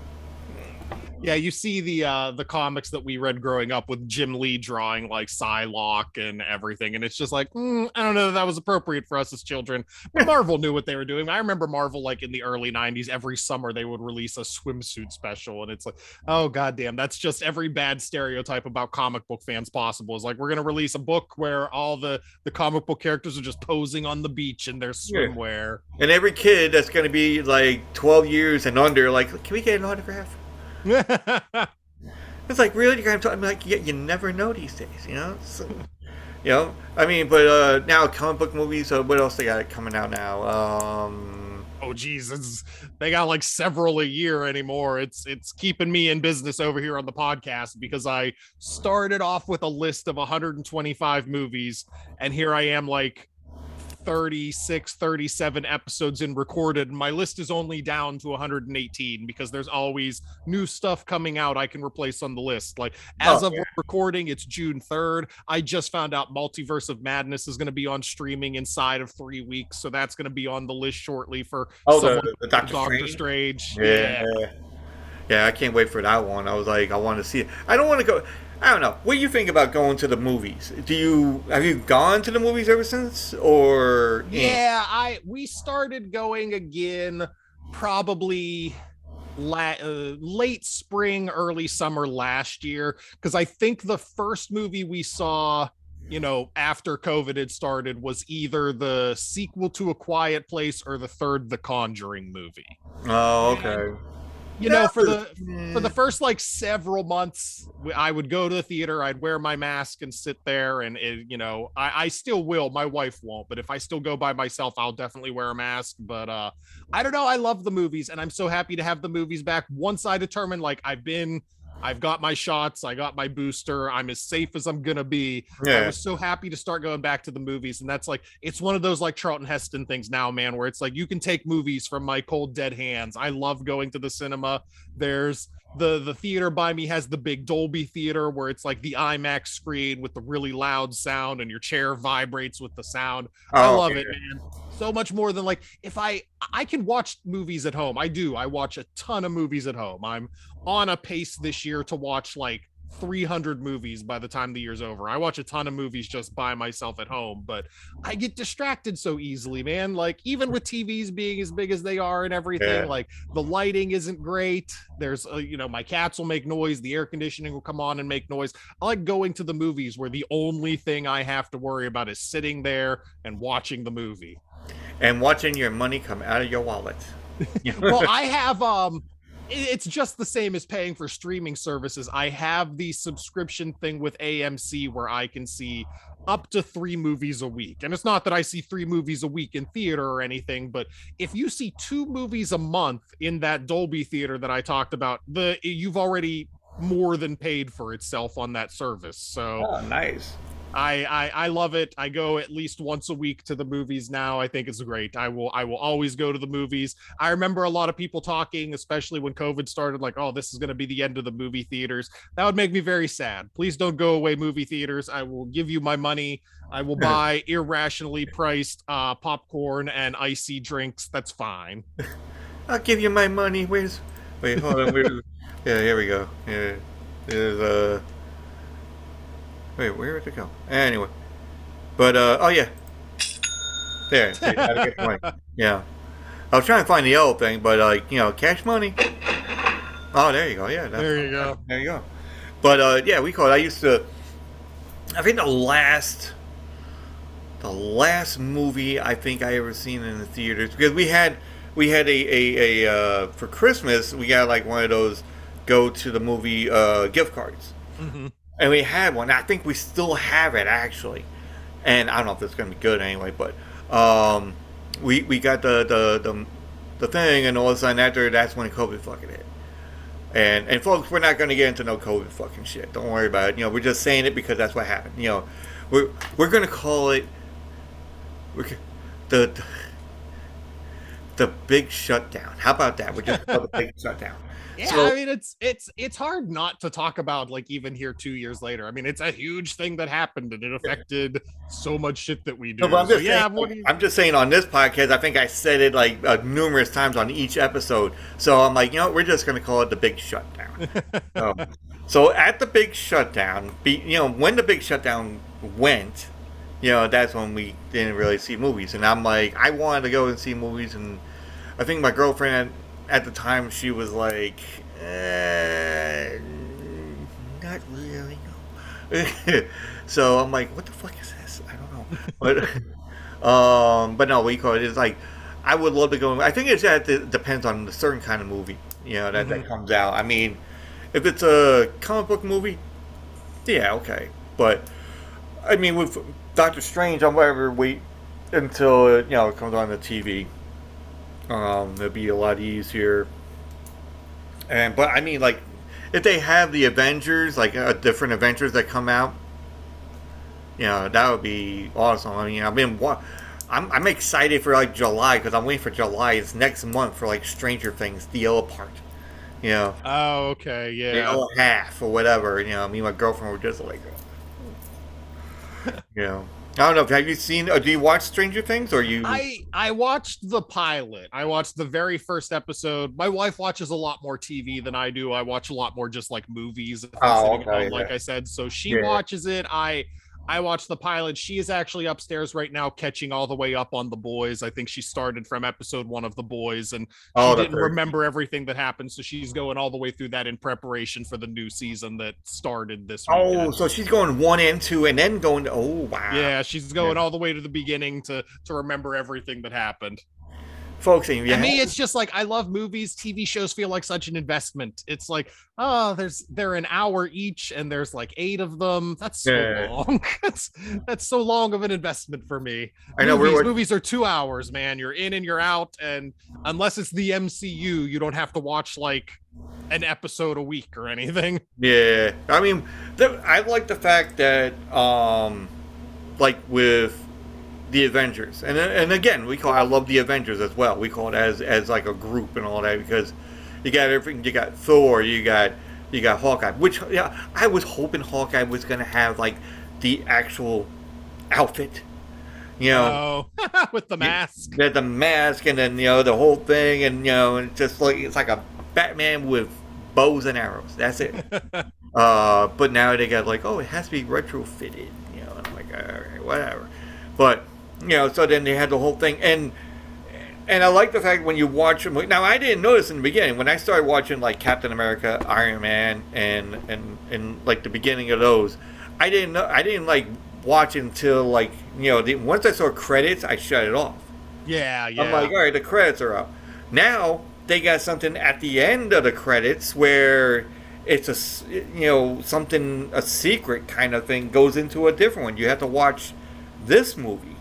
[SPEAKER 11] Yeah, you see the uh the comics that we read growing up with Jim Lee drawing like Psylocke and everything, and it's just like mm, I don't know if that was appropriate for us as children. But Marvel knew what they were doing. I remember Marvel like in the early '90s, every summer they would release a swimsuit special, and it's like, oh goddamn, that's just every bad stereotype about comic book fans possible. Is like we're gonna release a book where all the the comic book characters are just posing on the beach in their swimwear.
[SPEAKER 10] And every kid that's going to be like 12 years and under, like, can we get an autograph? It's like, really? You're going to I'm like, yeah, you never know these days, you know? So, you know, I mean, but uh, now comic book movies, uh, what else they got coming out now? Um,
[SPEAKER 11] oh Jesus, they got like several a year anymore. It's it's keeping me in business over here on the podcast because I started off with a list of 125 movies, and here I am like 36 37 episodes in recorded my list is only down to 118 because there's always new stuff coming out i can replace on the list like oh, as
[SPEAKER 10] Oh,
[SPEAKER 11] of
[SPEAKER 10] yeah.
[SPEAKER 11] recording it's june 3rd i just found out multiverse of madness is going to be on streaming inside of three weeks so that's going to be on the list shortly for
[SPEAKER 10] Oh, the-
[SPEAKER 11] someone
[SPEAKER 10] the
[SPEAKER 11] with
[SPEAKER 10] Doctor Strange?
[SPEAKER 11] strange
[SPEAKER 10] yeah. yeah. I can't wait for that one. I was like, I want to see it. I don't want to go. I don't know. What do you think about going to the movies? Do you have you gone to the movies ever since, or
[SPEAKER 11] Yeah, I we started going again probably la- uh, late spring, early summer last year because I think the first movie we saw, you know, after COVID had started was either the sequel to A Quiet Place or the third The Conjuring movie.
[SPEAKER 10] Oh, okay.
[SPEAKER 11] You know, for the for the first like several months, I would go to the theater. I'd wear my mask and sit there, and it, you know, I, I still will. My wife won't, but if I still go by myself, I'll definitely wear a mask. But uh, I don't know. I love the movies, and I'm so happy to have the movies back. Once I determine, like, I've been. I've got my shots. I got my booster. I'm as safe as I'm gonna be.
[SPEAKER 10] Yeah.
[SPEAKER 11] I was so happy to start going back to the movies, and that's like it's one of those like Charlton Heston things now, man, where it's like you can take movies from my cold dead hands. I love going to the cinema. There's the the theater by me has the big Dolby theater where it's like the IMAX screen with the really loud sound, and your chair vibrates with the sound. I
[SPEAKER 10] Oh,
[SPEAKER 11] love
[SPEAKER 10] okay.
[SPEAKER 11] it, man. So much more than like if I I can watch movies at home. I do. I watch a ton of movies at home. I'm on a pace this year to watch like 300 movies by the time the year's over. I watch a ton of movies just by myself at home, but I get distracted so easily, man. Like even with TVs being as big as they are and everything,
[SPEAKER 10] Yeah.
[SPEAKER 11] like the lighting isn't great. There's uh, you know, my cats will make noise, the air conditioning will come on and make noise. I like going to the movies where the only thing I have to worry about is sitting there and watching the movie.
[SPEAKER 10] And watching your money come out of your wallet.
[SPEAKER 11] well, I have um it's just the same as paying for streaming services. I have the subscription thing with AMC where I can see up to 3 movies a week. And it's not that I see 3 movies a week in theater or anything, but if you see 2 movies a month in that Dolby theater that I talked about, the you've already more than paid for itself on that service. So
[SPEAKER 10] Oh, nice.
[SPEAKER 11] I, I I love it. I go at least once a week to the movies now. I think it's great. I will I will always go to the movies. I remember a lot of people talking, especially when COVID started, like, oh, this is going to be the end of the movie theaters. That would make me very sad. Please don't go away, movie theaters. I will give you my money. I will buy irrationally priced uh, popcorn and icy drinks. That's fine.
[SPEAKER 10] I'll give you my money. Where's? Wait, hold on. Where's? yeah, here we go. Yeah, there's uh. Wait, where did it go? Anyway, but uh, oh yeah, there. see, get money. Yeah, I was trying to find the old thing, but like you know, cash money. Oh, there you go. Yeah, that's-
[SPEAKER 11] There you go.
[SPEAKER 10] There you go. But uh, yeah, we call it. I used to. I think the last, the last movie I think I ever seen in the theaters because we had we had a a, a uh, for Christmas we got like one of those go to the movie uh, gift cards
[SPEAKER 11] Mhm.
[SPEAKER 10] And we had one. I think we still have it actually, and I don't know if it's gonna be good anyway. But um, we we got the the the, the thing, and all of a sudden after that's when COVID fucking hit. And and folks, we're not going to get into no COVID fucking shit. Don't worry about it. You know, we're just saying it because that's what happened. You know, we're we're going to call it we're, the the big shutdown. How about that? We're just call the big shutdown.
[SPEAKER 11] Yeah,
[SPEAKER 10] So-
[SPEAKER 11] I mean it's it's it's hard not to talk about like even here two years later. I mean it's a huge thing that happened and it affected so much shit that we do.
[SPEAKER 10] No, I'm
[SPEAKER 11] So,
[SPEAKER 10] just
[SPEAKER 11] yeah,
[SPEAKER 10] saying,
[SPEAKER 11] what you-
[SPEAKER 10] I'm just saying on this podcast, I think I said it like uh, numerous times on each episode. So I'm like, you know, we're just going to call it the big shutdown. so, so at the big shutdown, be, you know, when the big shutdown went, you know, that's when we didn't really see movies. And I'm like, I wanted to go and see movies, and I think my girlfriend at, the time she was like, eh, not really. no." so I'm like, what the fuck is this? I don't know. But um, but no, we call it. It's like I would love to go. I think it's that it depends on the certain kind of movie, you know, that, that comes out. I mean, if it's a comic book movie, yeah, okay. But I mean, with Doctor Strange, I'm ever wait until it, you know it comes on the TV. Um, it'll be a lot easier. And but I mean, like, if they have the Avengers, like uh, different Avengers that come out, you know, that would be awesome. I mean, I've been wa- I'm I'm excited for like July because I'm waiting for July. It's next month for like Stranger Things, the yellow part. You know,
[SPEAKER 11] Oh, okay, yeah.
[SPEAKER 10] the yellow half or whatever. You know, me and my girlfriend were just like, you know, I don't know. Have you seen? Or do you watch Stranger Things or you?
[SPEAKER 11] I I watched the pilot. I watched the very first episode. My wife watches a lot more TV than I do. I watch a lot more just like movies.
[SPEAKER 10] Oh, okay,
[SPEAKER 11] home, like. I said. So she
[SPEAKER 10] Yeah.
[SPEAKER 11] watches it. I I watched the pilot. She is actually upstairs right now, catching all the way up on the boys. I think she started from episode one of the boys, and oh, she
[SPEAKER 10] Oh,
[SPEAKER 11] didn't remember everything that happened. So she's going all the way through that in preparation for the new season that started this.
[SPEAKER 10] Oh,
[SPEAKER 11] weekend.
[SPEAKER 10] so she's going one and two, and then going. To, oh wow.
[SPEAKER 11] Yeah, she's going all the way to the beginning to to remember everything that happened.
[SPEAKER 10] Folks. You
[SPEAKER 11] To me, it's just like I love movies. TV shows feel like such an investment. It's like, oh, there's they're an hour each, and there's like eight of them. That's so
[SPEAKER 10] Yeah.
[SPEAKER 11] long. that's that's so long of an investment for me.
[SPEAKER 10] I know, we're-
[SPEAKER 11] movies,
[SPEAKER 10] we're-
[SPEAKER 11] movies are two hours, man. You're in and you're out, and unless it's the MCU, you don't have to watch like an episode a week or anything.
[SPEAKER 10] Yeah, I mean, the, I like the fact that, um, like with the Avengers, and and again, we call I love the Avengers as well. We call it as as like a group and all that because you got everything. You got Thor, you got you got Hawkeye, which yeah, I was hoping Hawkeye was gonna have like the actual outfit, you know.
[SPEAKER 11] Oh, with the mask.
[SPEAKER 10] Yeah, the mask and then you know the whole thing and you know and just like it's like a Batman with bows and arrows. That's it. uh, but now they got like, oh, it has to be retrofitted. You know, and I'm like, all right, whatever. But you know, so then they had the whole thing and. And I like the fact when you watch them. Now I didn't notice in the beginning when I started watching like Captain America, Iron Man, and and and like the beginning of those. I didn't know. I didn't like watch until like you know the, once I saw credits, I shut it off.
[SPEAKER 11] Yeah, yeah.
[SPEAKER 10] I'm like, all right, the credits are up. Now they got something at the end of the credits where it's a you know something a secret kind of thing goes into a different one. You have to watch this movie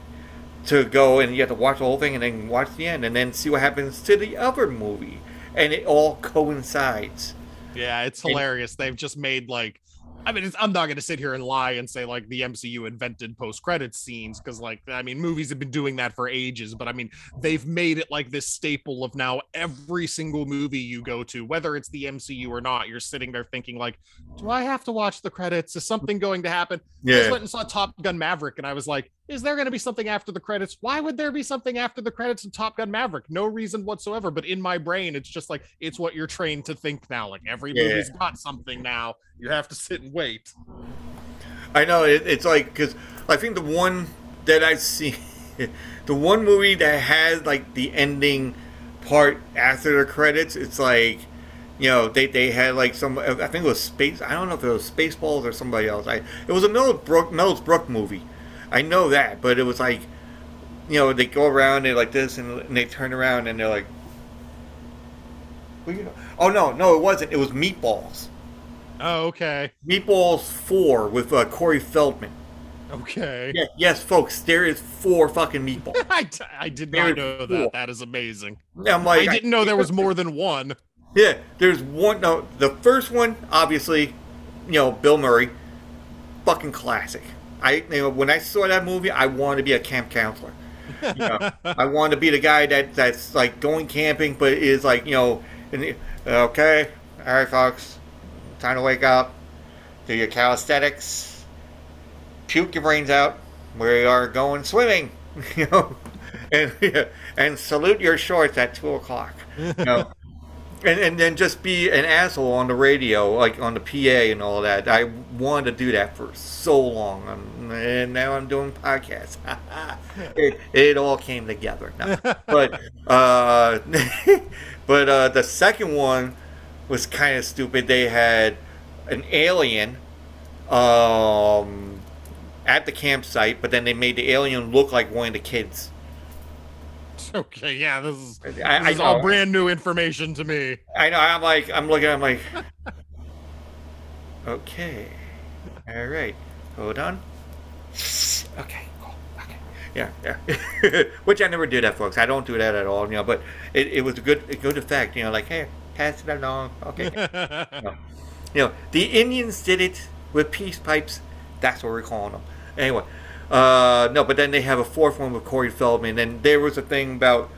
[SPEAKER 10] to go and you have to watch the whole thing and then watch the end and then see what happens to the other movie and it all coincides.
[SPEAKER 11] Yeah, it's
[SPEAKER 10] And-
[SPEAKER 11] hilarious. They've just made like, I mean, it's, I'm not going to sit here and lie and say like the MCU invented post credit scenes because, like, I mean, movies have been doing that for ages. But I mean, they've made it like this staple of now every single movie you go to, whether it's the MCU or not, you're sitting there thinking like, do I have to watch the credits? Is something going to happen? I
[SPEAKER 10] Yeah.
[SPEAKER 11] just went and saw Top Gun Maverick, and I was like, is there going to be something after the credits? Why would there be something after the credits of Top Gun Maverick? No reason whatsoever. But in my brain, it's just like it's what you're trained to think now. Like every
[SPEAKER 10] Yeah.
[SPEAKER 11] movie's got something now. You have to sit and wait.
[SPEAKER 10] I know it, it's like because I think the one that I see, the one movie that has like the ending part after the credits, it's like, you know, they, they had like some I think it was space. I don't know if it was Spaceballs or somebody else. I it was a Mel's Brook Mel's Brook movie. I know that, but it was like, you know, they go around they like this and, and they turn around and they're like, well, you know, oh no, no, it wasn't. It was Meatballs.
[SPEAKER 11] Oh, okay.
[SPEAKER 10] Meatballs Four with uh, Corey Feldman.
[SPEAKER 11] Okay.
[SPEAKER 10] Yeah, yes, folks, there is four fucking meatballs.
[SPEAKER 11] I, I did
[SPEAKER 10] There
[SPEAKER 11] not know
[SPEAKER 10] four.
[SPEAKER 11] that. That is amazing.
[SPEAKER 10] I'm like,
[SPEAKER 11] I didn't know there was more than one.
[SPEAKER 10] Yeah, there's one. No, the first one, obviously, you know, Bill Murray, fucking classic. I, you know, when I saw that movie, I wanted to be a camp counselor. You know, I wanted to be the guy that that's like going camping, but is like, you know, in the, okay, all right, folks, time to wake up, do your calisthenics, puke your brains out. We are going swimming, you know, and and salute your shorts at two o'clock. You know, and, and then just be an asshole on the radio, like on the PA and all that. I wanted to do that for so long, and, and now I'm doing podcasts. it, it all came together. No. But uh, but uh, the second one was kind of stupid. They had an alien um, at the campsite, but then they made the alien look like one of the kids.
[SPEAKER 11] Okay, yeah, this is, this
[SPEAKER 10] I
[SPEAKER 11] is all brand new information to me.
[SPEAKER 10] I know. I'm like, I'm looking. I'm like, okay, all right, hold on. Okay, cool. Okay, yeah, yeah. Which I never do that, folks. I don't do that at all. You know, but it, it was a good, a good effect. You know, like, hey, pass it along. Okay. you, know, you know, the Indians did it with peace pipes. That's what we're calling them. Anyway, uh, no, but then they have a fourth one with Corey Feldman, and there was a thing about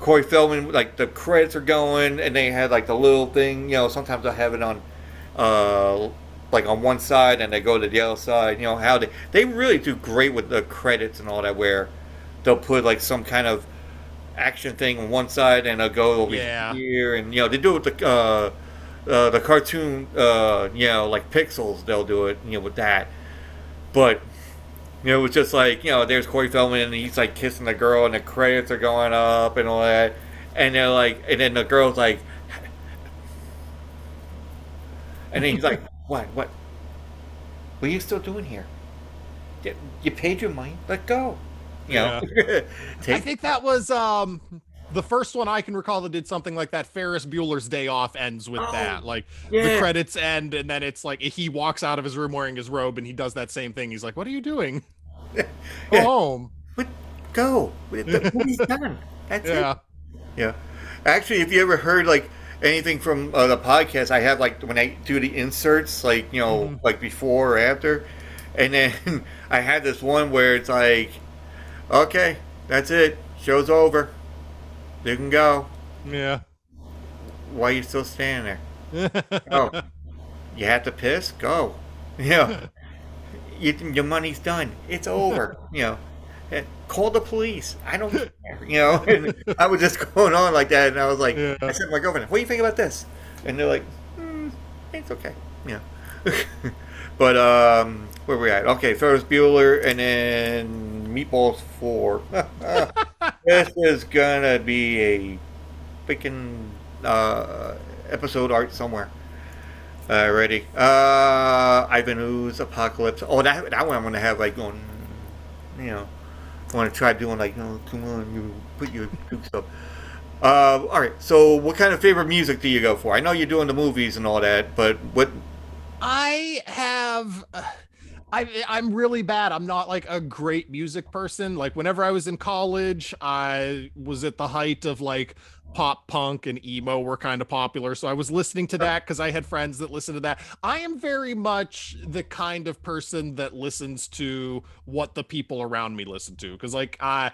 [SPEAKER 10] Corey Feldman, like the credits are going, and they had like the little thing. You know, sometimes I have it on, uh, like on one side, and they go to the other side. You know how they they really do great with the credits and all that, where they'll put like some kind of action thing on one side, and they'll go over
[SPEAKER 11] Yeah.
[SPEAKER 10] here, and you know they do it with the uh, uh, the cartoon, uh, you know, like pixels. They'll do it, you know, with that, but. You know, it was just like, you know, there's Corey Feldman and he's like kissing the girl and the credits are going up and all that. And they're like, and then the girl's like, and then he's like, what, what? What are you still doing here? You- You paid your money, let go. You know?
[SPEAKER 11] I
[SPEAKER 10] Take,
[SPEAKER 11] think that was um the first one I can recall that did something like that. Ferris Bueller's Day Off ends with that. Like the credits end, and then it's like he walks out of his room wearing his robe, and he does that same thing. He's like, "What are you doing? Go
[SPEAKER 10] Yeah.
[SPEAKER 11] home."
[SPEAKER 10] go. The movie's done. That's
[SPEAKER 11] Yeah.
[SPEAKER 10] it. Yeah. Actually, if you ever heard like anything from uh, the podcast, I have like when I do the inserts, like you know, like before or after, and then I had this one where it's like, okay, that's it, show's over, you can go.
[SPEAKER 11] Yeah.
[SPEAKER 10] Why are you still standing there? oh, you have to piss? Go. You know, you, your money's done. It's over. You know, Eh, call the police. I don't care. You know, and I was just going on like that, and I was like, I said to my girlfriend, "What do you think about this?" And they're like, mm, "It's okay." Yeah. But um, where we at? Okay, Ferris Bueller, and then Meatballs Four. this is gonna be a freaking uh, episode art somewhere. Ready? Uh, Ivan Ooze, Apocalypse. Oh, that that one I'm gonna have like going. You know, I want to try doing like, oh, come on, you put your Duke stuff. Uh, all right. So, what kind of favorite music do you go for? I know you're doing the movies and all that, but what?
[SPEAKER 11] I have. I, I'm really bad. I'm not like a great music person. Like whenever I was in college, I was at the height of like pop punk and emo were kind of popular. So I was listening to that because I had friends that listened to that. I am very much the kind of person that listens to what the people around me listen to. Because like uh,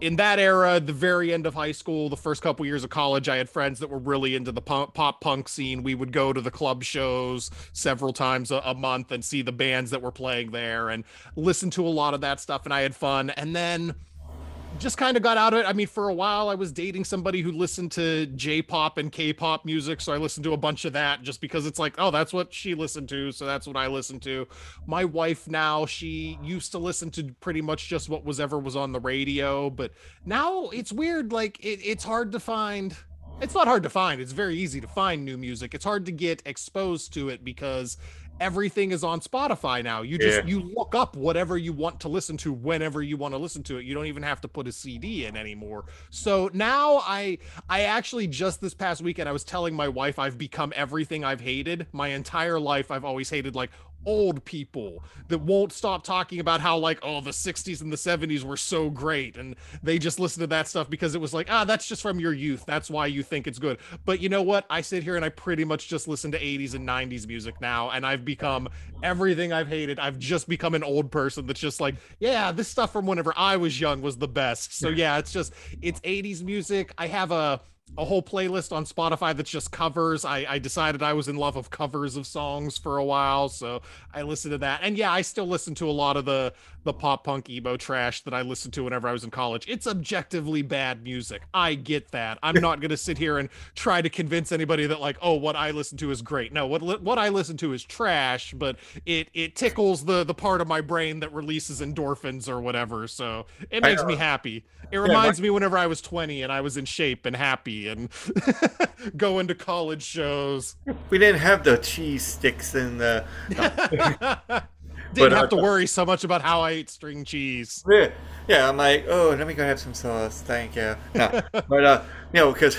[SPEAKER 11] in that era, the very end of high school, the first couple years of college, I had friends that were really into the punk, pop punk scene. We would go to the club shows several times a, a month and see the bands that were playing there and listen to a lot of that stuff. And I had fun. And then just kind of got out of it. I mean, for a while, I was dating somebody who listened to J-pop and K-pop music, so I listened to a bunch of that just because it's like, oh, that's what she listened to, so that's what I listened to. My wife now, she used to listen to pretty much just what was ever was on the radio, but now it's weird. Like, it, it's hard to find. It's not hard to find. It's very easy to find new music. It's hard to get exposed to it because everything is on Spotify now. You just
[SPEAKER 10] Yeah.
[SPEAKER 11] you look up whatever you want to listen to whenever you want to listen to it. You don't even have to put a CD in anymore. So now I I actually just this past weekend I was telling my wife I've become everything I've hated. My entire life I've always hated like old people that won't stop talking about how like oh the 60s and the 70s were so great and they just listen to that stuff because it was like ah that's just from your youth. That's why you think it's good. But you know what? I sit here and i pretty much just listen to 80s and 90s music now and i've become everything i've hated. I've just become an old person that's just like yeah this stuff from whenever i was young was the best. So yeah. it's just it's 80s music. I have a a whole playlist on Spotify that's just covers. I, I decided I was in love of covers of songs for a while, so I listened to that. And yeah, I still listen to a lot of the the pop punk emo trash that I listened to whenever I was in college. It's objectively bad music. I get that. I'm not going to sit here and try to convince anybody that like, oh, what I listen to is great. No, what what I listen to is trash, but it it tickles the the part of my brain that releases endorphins or whatever. So it makes me happy. It reminds me whenever I was 20 and I was in shape and happy and going to college shows.
[SPEAKER 10] We didn't have the cheese sticks and the.
[SPEAKER 11] Didn't have to worry so much about how I ate string cheese.
[SPEAKER 10] Yeah, yeah. I'm like, oh, let me go have some sauce. Thank you. No, but uh, you know, because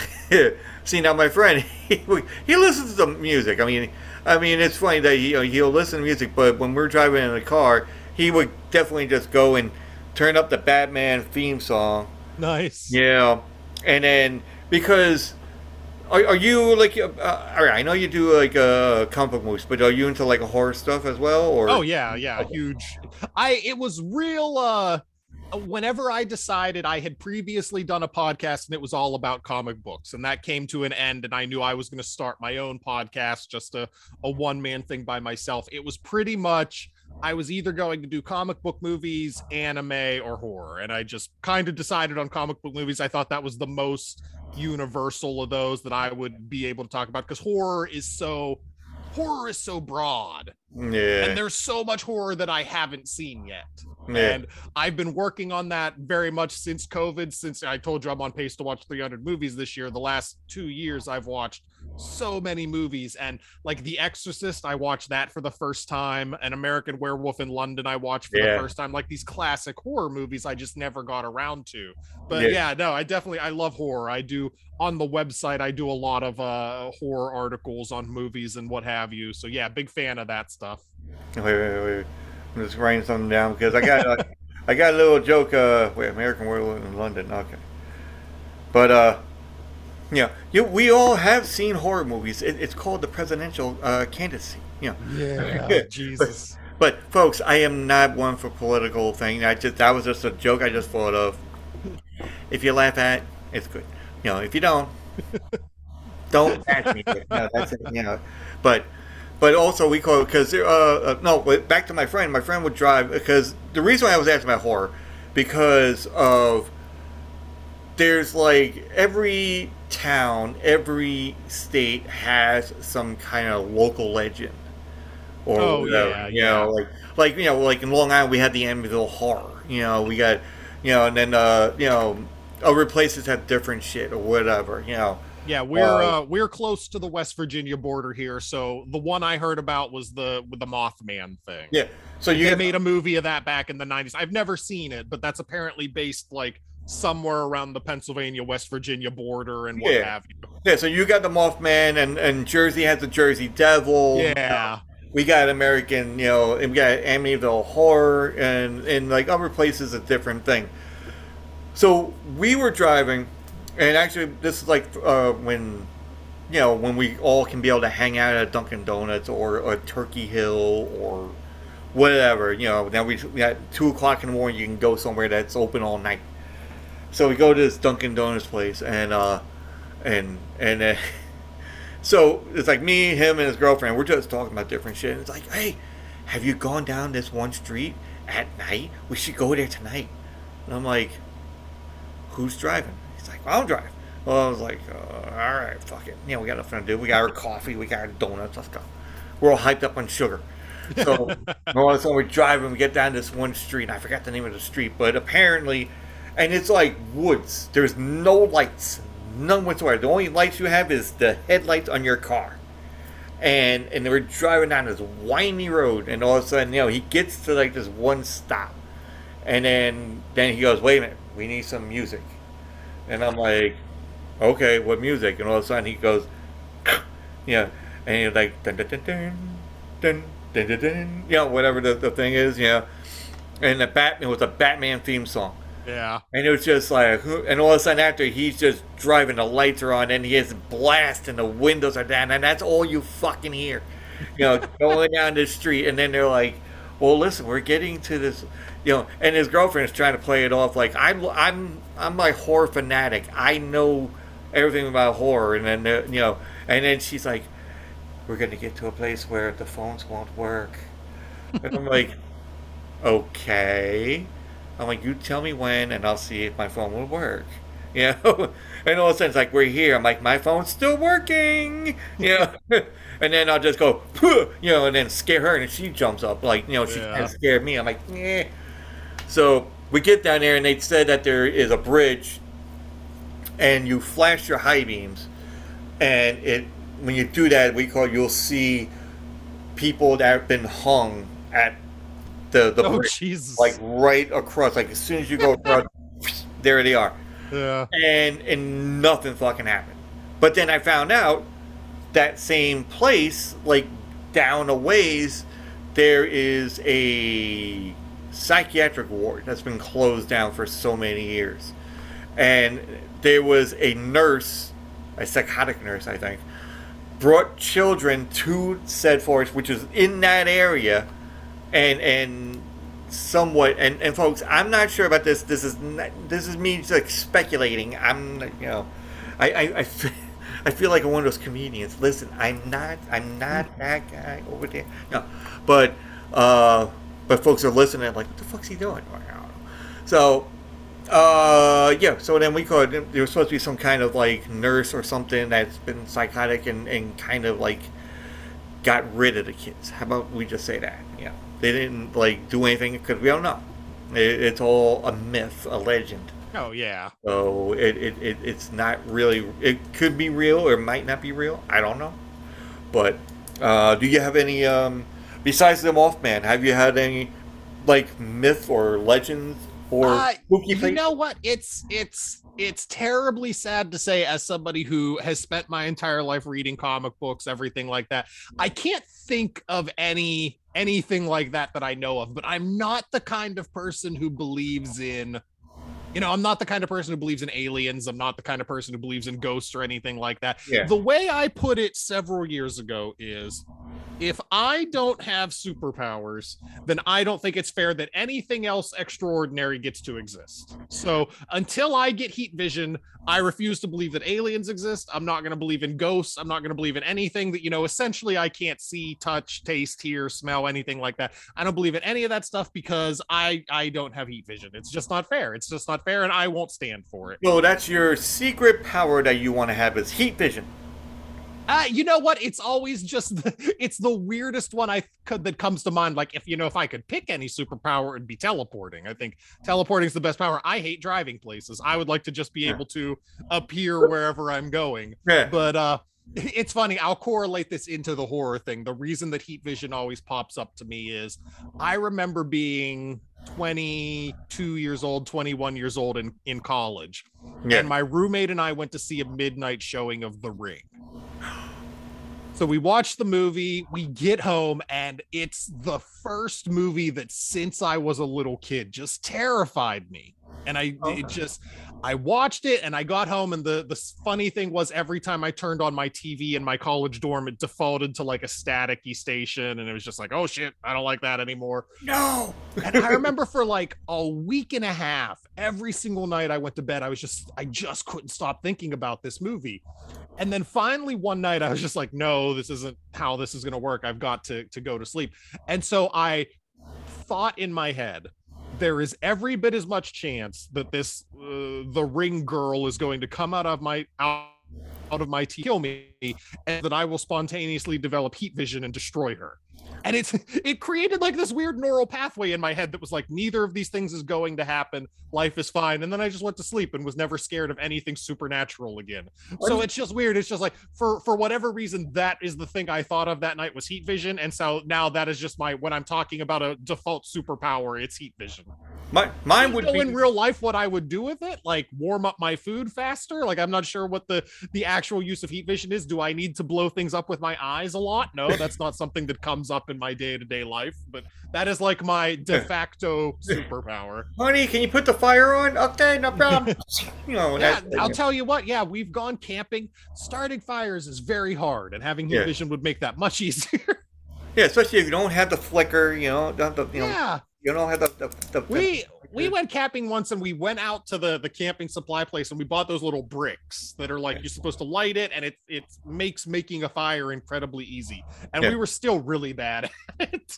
[SPEAKER 10] see now, my friend, he he listens to music. I mean, I mean, it's funny that he, you know, he'll listen to music, but when we're driving in the car, he would definitely just go and turn up the Batman theme song.
[SPEAKER 11] Nice.
[SPEAKER 10] Yeah, and then because are, are you like? Uh, all right, I know you do like uh, comic book movies, but are you into like horror stuff as well? Or
[SPEAKER 11] oh yeah, yeah, huge. I it was real. uh Whenever I decided I had previously done a podcast and it was all about comic books, and that came to an end, and I knew I was going to start my own podcast, just a a one man thing by myself. It was pretty much. I was either going to do comic book movies, anime, or horror. And I just kind of decided on comic book movies. I thought that was the most universal of those that I would be able to talk about because horror is so horror is so broad.
[SPEAKER 10] Yeah.
[SPEAKER 11] And there's so much horror that I haven't seen yet.
[SPEAKER 10] Yeah.
[SPEAKER 11] And I've been working on that very much since COVID. Since I told you I'm on pace to watch 300 movies this year, the last two years I've watched so many movies. And like The Exorcist, I watched that for the first time. An American Werewolf in London, I watched for
[SPEAKER 10] Yeah.
[SPEAKER 11] the first time. Like these classic horror movies, I just never got around to. But
[SPEAKER 10] Yeah.
[SPEAKER 11] yeah, no, I definitely I love horror. I do on the website. I do a lot of uh horror articles on movies and what have you. So yeah, big fan of that stuff.
[SPEAKER 10] Wait, wait, wait. I'm just writing something down because I got uh, I got a little joke. Uh, wait, American Werewolf in London. Okay, but uh, yeah, you we all have seen horror movies. It, it's called the presidential uh, candidacy. You know.
[SPEAKER 11] Yeah, Jesus.
[SPEAKER 10] But, but folks, I am not one for political thing. I just that was just a joke I just thought of. If you laugh at, it, it's good. You know, if you don't, don't ask me. No, that's it. You know, but but also we call it because uh, uh no. But back to my friend. My friend would drive because the reason why I was asking about horror because of there's like every town, every state has some kind of local legend. Or
[SPEAKER 11] Oh,
[SPEAKER 10] whatever,
[SPEAKER 11] yeah,
[SPEAKER 10] you
[SPEAKER 11] yeah.
[SPEAKER 10] know, like like you know, like in Long Island we had the Amityville Horror. You know, we got you know, and then uh, you know, other places have different shit or whatever. You know,
[SPEAKER 11] Yeah, we're
[SPEAKER 10] Uh,
[SPEAKER 11] uh, we're close to the West Virginia border here, so the one I heard about was the with the Mothman thing.
[SPEAKER 10] yeah. So you
[SPEAKER 11] they made a movie of that back in the 90s. I've never seen it, but that's apparently based like somewhere around the Pennsylvania West Virginia border and what
[SPEAKER 10] Yeah.
[SPEAKER 11] have you.
[SPEAKER 10] yeah. So you got the Mothman, and and Jersey has the Jersey Devil.
[SPEAKER 11] Yeah.
[SPEAKER 10] we got American, you know, and we got Amityville Horror, and and like other places a different thing. So we were driving, and actually this is like uh, when, you know, when we all can be able to hang out at Dunkin' Donuts or, a Turkey Hill or whatever. You know, now we, we at two o'clock in the morning you can go somewhere that's open all night. So we go to this Dunkin' Donuts place, and uh, and and. Uh, so it's like me, him, and his girlfriend. We're just talking about different shit. And it's like, hey, have you gone down this one street at night? We should go there tonight. And I'm like, who's driving? Like, I'll drive. Well, I was like, uh, all right, fuck it. Yeah, we got nothing to do. We got our coffee. We got our donuts. Let's go. We're all hyped up on sugar. So all of a sudden we're driving. We get down this one street. And I forgot the name of the street, but apparently, and it's like woods. There's no lights, none whatsoever. The only lights you have is the headlights on your car. And and we're driving down this windy road, and all of a sudden, you know, he gets to like this one stop, and then then he goes, "Wait a minute, we need some music." And I'm like, "Okay, what music?" And all of a sudden he goes, "Yeah," and he's like, "Dun dun dun dun dun dun, dun, dun, you know, whatever the, the thing is, you know. And the Batman it was a Batman theme song.
[SPEAKER 11] Yeah.
[SPEAKER 10] And it was just like, and all of a sudden after he's just driving, the lights are on, and he has blast, and the windows are down, and that's all you fucking hear, you know, going down the street. And then they're like, "Well, listen, we're getting to this, you know." And his girlfriend is trying to play it off like, "I'm, I'm, I'm my horror fanatic. I know everything about horror." And then, they're- you know, and then she's like, "We're gonna get to a place where the phones won't work," and I'm like, "Okay." I'm like, you tell me when, and I'll see if my phone will work. You know, and all of a sudden it's like we're here. I'm like, my phone's still working. You know, and then I'll just go, you know, and then scare her, and she jumps up like, you know, she
[SPEAKER 11] Yeah.
[SPEAKER 10] scared me. I'm like, yeah. So we get down there, and they said that there is a bridge, and you flash your high beams, and it when you do that, we call you'll see people that have been hung at the the
[SPEAKER 11] Oh,
[SPEAKER 10] bridge,
[SPEAKER 11] Jesus.
[SPEAKER 10] like right across. Like as soon as you go across, there they are,
[SPEAKER 11] Yeah.
[SPEAKER 10] and and nothing fucking happened. But then I found out that same place, like down a ways, there is a psychiatric ward that's been closed down for so many years, and there was a nurse, a psychotic nurse, I think, brought children to said forest, which is in that area, and and somewhat and, and folks, I'm not sure about this. This is not, this is me just like speculating. I'm you know, I I, I, feel, I feel like one of those comedians. Listen, I'm not I'm not that guy over there. No, but uh, but folks are listening like, what the fuck's he doing? I don't know. So uh, yeah. So then we could. There was supposed to be some kind of like nurse or something that's been psychotic and, and kind of like got rid of the kids. How about we just say that? Yeah. They didn't like do anything because we don't know. It, it's all a myth, a legend.
[SPEAKER 11] Oh yeah.
[SPEAKER 10] So it, it, it it's not really. It could be real or it might not be real. I don't know. But uh, do you have any um, besides the Mothman? Have you had any like myth or legends or
[SPEAKER 11] Uh,
[SPEAKER 10] spooky
[SPEAKER 11] you
[SPEAKER 10] place?
[SPEAKER 11] know what? It's it's it's terribly sad to say as somebody who has spent my entire life reading comic books, everything like that. I can't think of any anything like that that I know of, but I'm not the kind of person who believes in you know, I'm not the kind of person who believes in aliens. I'm not the kind of person who believes in ghosts or anything like that.
[SPEAKER 10] Yeah.
[SPEAKER 11] The way I put it several years ago is if I don't have superpowers, then I don't think it's fair that anything else extraordinary gets to exist. So until I get heat vision, I refuse to believe that aliens exist. I'm not going to believe in ghosts. I'm not going to believe in anything that, you know, essentially I can't see, touch, taste, hear, smell, anything like that. I don't believe in any of that stuff because I I don't have heat vision. It's just not fair. It's just not fair and I won't stand for it.
[SPEAKER 10] So that's your secret power that you want to have is heat vision.
[SPEAKER 11] Uh, you know what? It's always just the, it's the weirdest one I could that comes to mind. Like if you know if I could pick any superpower, it'd be teleporting. I think teleporting is the best power. I hate driving places. I would like to just be able to appear wherever I'm going.
[SPEAKER 10] Yeah.
[SPEAKER 11] But uh it's funny. I'll correlate this into the horror thing. The reason that heat vision always pops up to me is I remember being 22 years old, 21 years old in, in college.
[SPEAKER 10] Yeah.
[SPEAKER 11] And my roommate and I went to see a midnight showing of The Ring. So we watch the movie, we get home, and it's the first movie that since I was a little kid just terrified me. And I it just I watched it and I got home and the the funny thing was every time I turned on my TV in my college dorm it defaulted to like a staticky station and it was just like oh shit I don't like that anymore.
[SPEAKER 10] No.
[SPEAKER 11] And I remember for like a week and a half, every single night I went to bed, I was just, I just couldn't stop thinking about this movie. And then finally one night I was just like, no, this isn't how this is going to work. I've got to, to go to sleep. And so I thought in my head, there is every bit as much chance that this, uh, the ring girl is going to come out of my, out, out of my tea, kill me, and that I will spontaneously develop heat vision and destroy her. And it's it created like this weird neural pathway in my head that was like neither of these things is going to happen. Life is fine. And then i just went to sleep and was never scared of anything supernatural again. So it's just weird. It's just like for for whatever reason that is the thing i thought of that night was heat vision. And so now that is just my when i'm talking about a default superpower it's heat vision.
[SPEAKER 10] My, mine would
[SPEAKER 11] know
[SPEAKER 10] be
[SPEAKER 11] in real life what I would do with it, like warm up my food faster. Like I'm not sure what the the actual use of heat vision is. Do I need to blow things up with my eyes a lot? No, that's not something that comes up in my day-to-day life, but that is like my de facto superpower.
[SPEAKER 10] Honey, can you put the fire on? Okay, no problem. you know,
[SPEAKER 11] Yeah, I'll tell you what. Yeah, we've gone camping. Starting fires is very hard, and having heat
[SPEAKER 10] Yeah.
[SPEAKER 11] vision would make that much easier.
[SPEAKER 10] Yeah, especially if you don't have the flicker, you know, don't the, you know,
[SPEAKER 11] Yeah.
[SPEAKER 10] you don't have the the, the
[SPEAKER 11] we we went camping once, and we went out to the the camping supply place, and we bought those little bricks that are like you're supposed to light it, and it it makes making a fire incredibly easy. And
[SPEAKER 10] Yeah.
[SPEAKER 11] we were still really bad at it.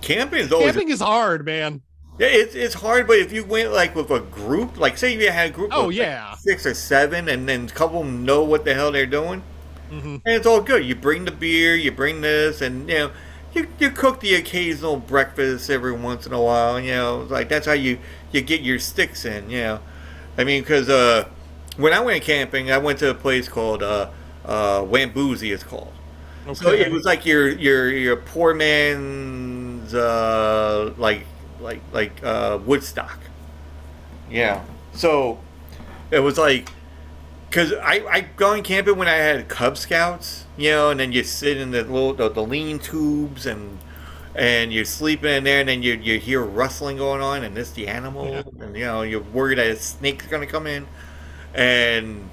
[SPEAKER 10] camping is always
[SPEAKER 11] Camping is hard, man.
[SPEAKER 10] Yeah, it's it's hard, but if you went like with a group, like say you had a group,
[SPEAKER 11] Oh,
[SPEAKER 10] of
[SPEAKER 11] yeah.
[SPEAKER 10] like, six or seven, and then a couple of them know what the hell they're doing,
[SPEAKER 11] Mhm.
[SPEAKER 10] and it's all good. You bring the beer, you bring this, and you know, you, you cook the occasional breakfast every once in a while. You know, like that's how you you get your sticks in. You know, I mean, because uh, when I went camping, I went to a place called uh, uh, Wamboozy. It's called.
[SPEAKER 11] Okay.
[SPEAKER 10] So it was like your your your poor man's uh, like like like uh, Woodstock. Yeah. So it was like because I I gone camping when I had Cub Scouts, you know, and then you sit in the little the, the lean tubes and and you're sleeping in there, and then you you hear rustling going on, and it's the animal, and you know you're worried that a snake's gonna come in, and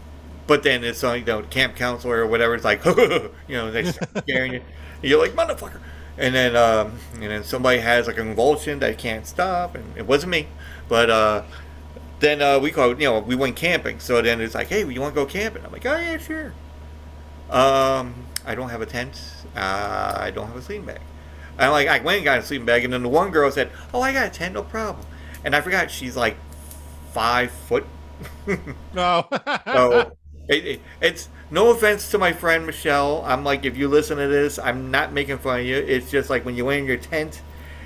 [SPEAKER 10] but then it's like the camp counselor or whatever. It's like, you know, they start scaring you. You're like, motherfucker. And then, um, and then somebody has like a convulsion that can't stop, and it wasn't me. But uh, then uh, we called, you know, we went camping. So then it's like, hey, you want to go camping? I'm like, oh yeah, sure. Um, I don't have a tent. Uh, I don't have a sleeping bag. I'm like, I went and got a sleeping bag, and then the one girl said, oh, I got a tent, no problem. And I forgot she's like five foot
[SPEAKER 11] No.
[SPEAKER 10] so it, it, it's no offense to my friend Michelle. I'm like, if you listen to this, I'm not making fun of you. It's just like when you went in your tent,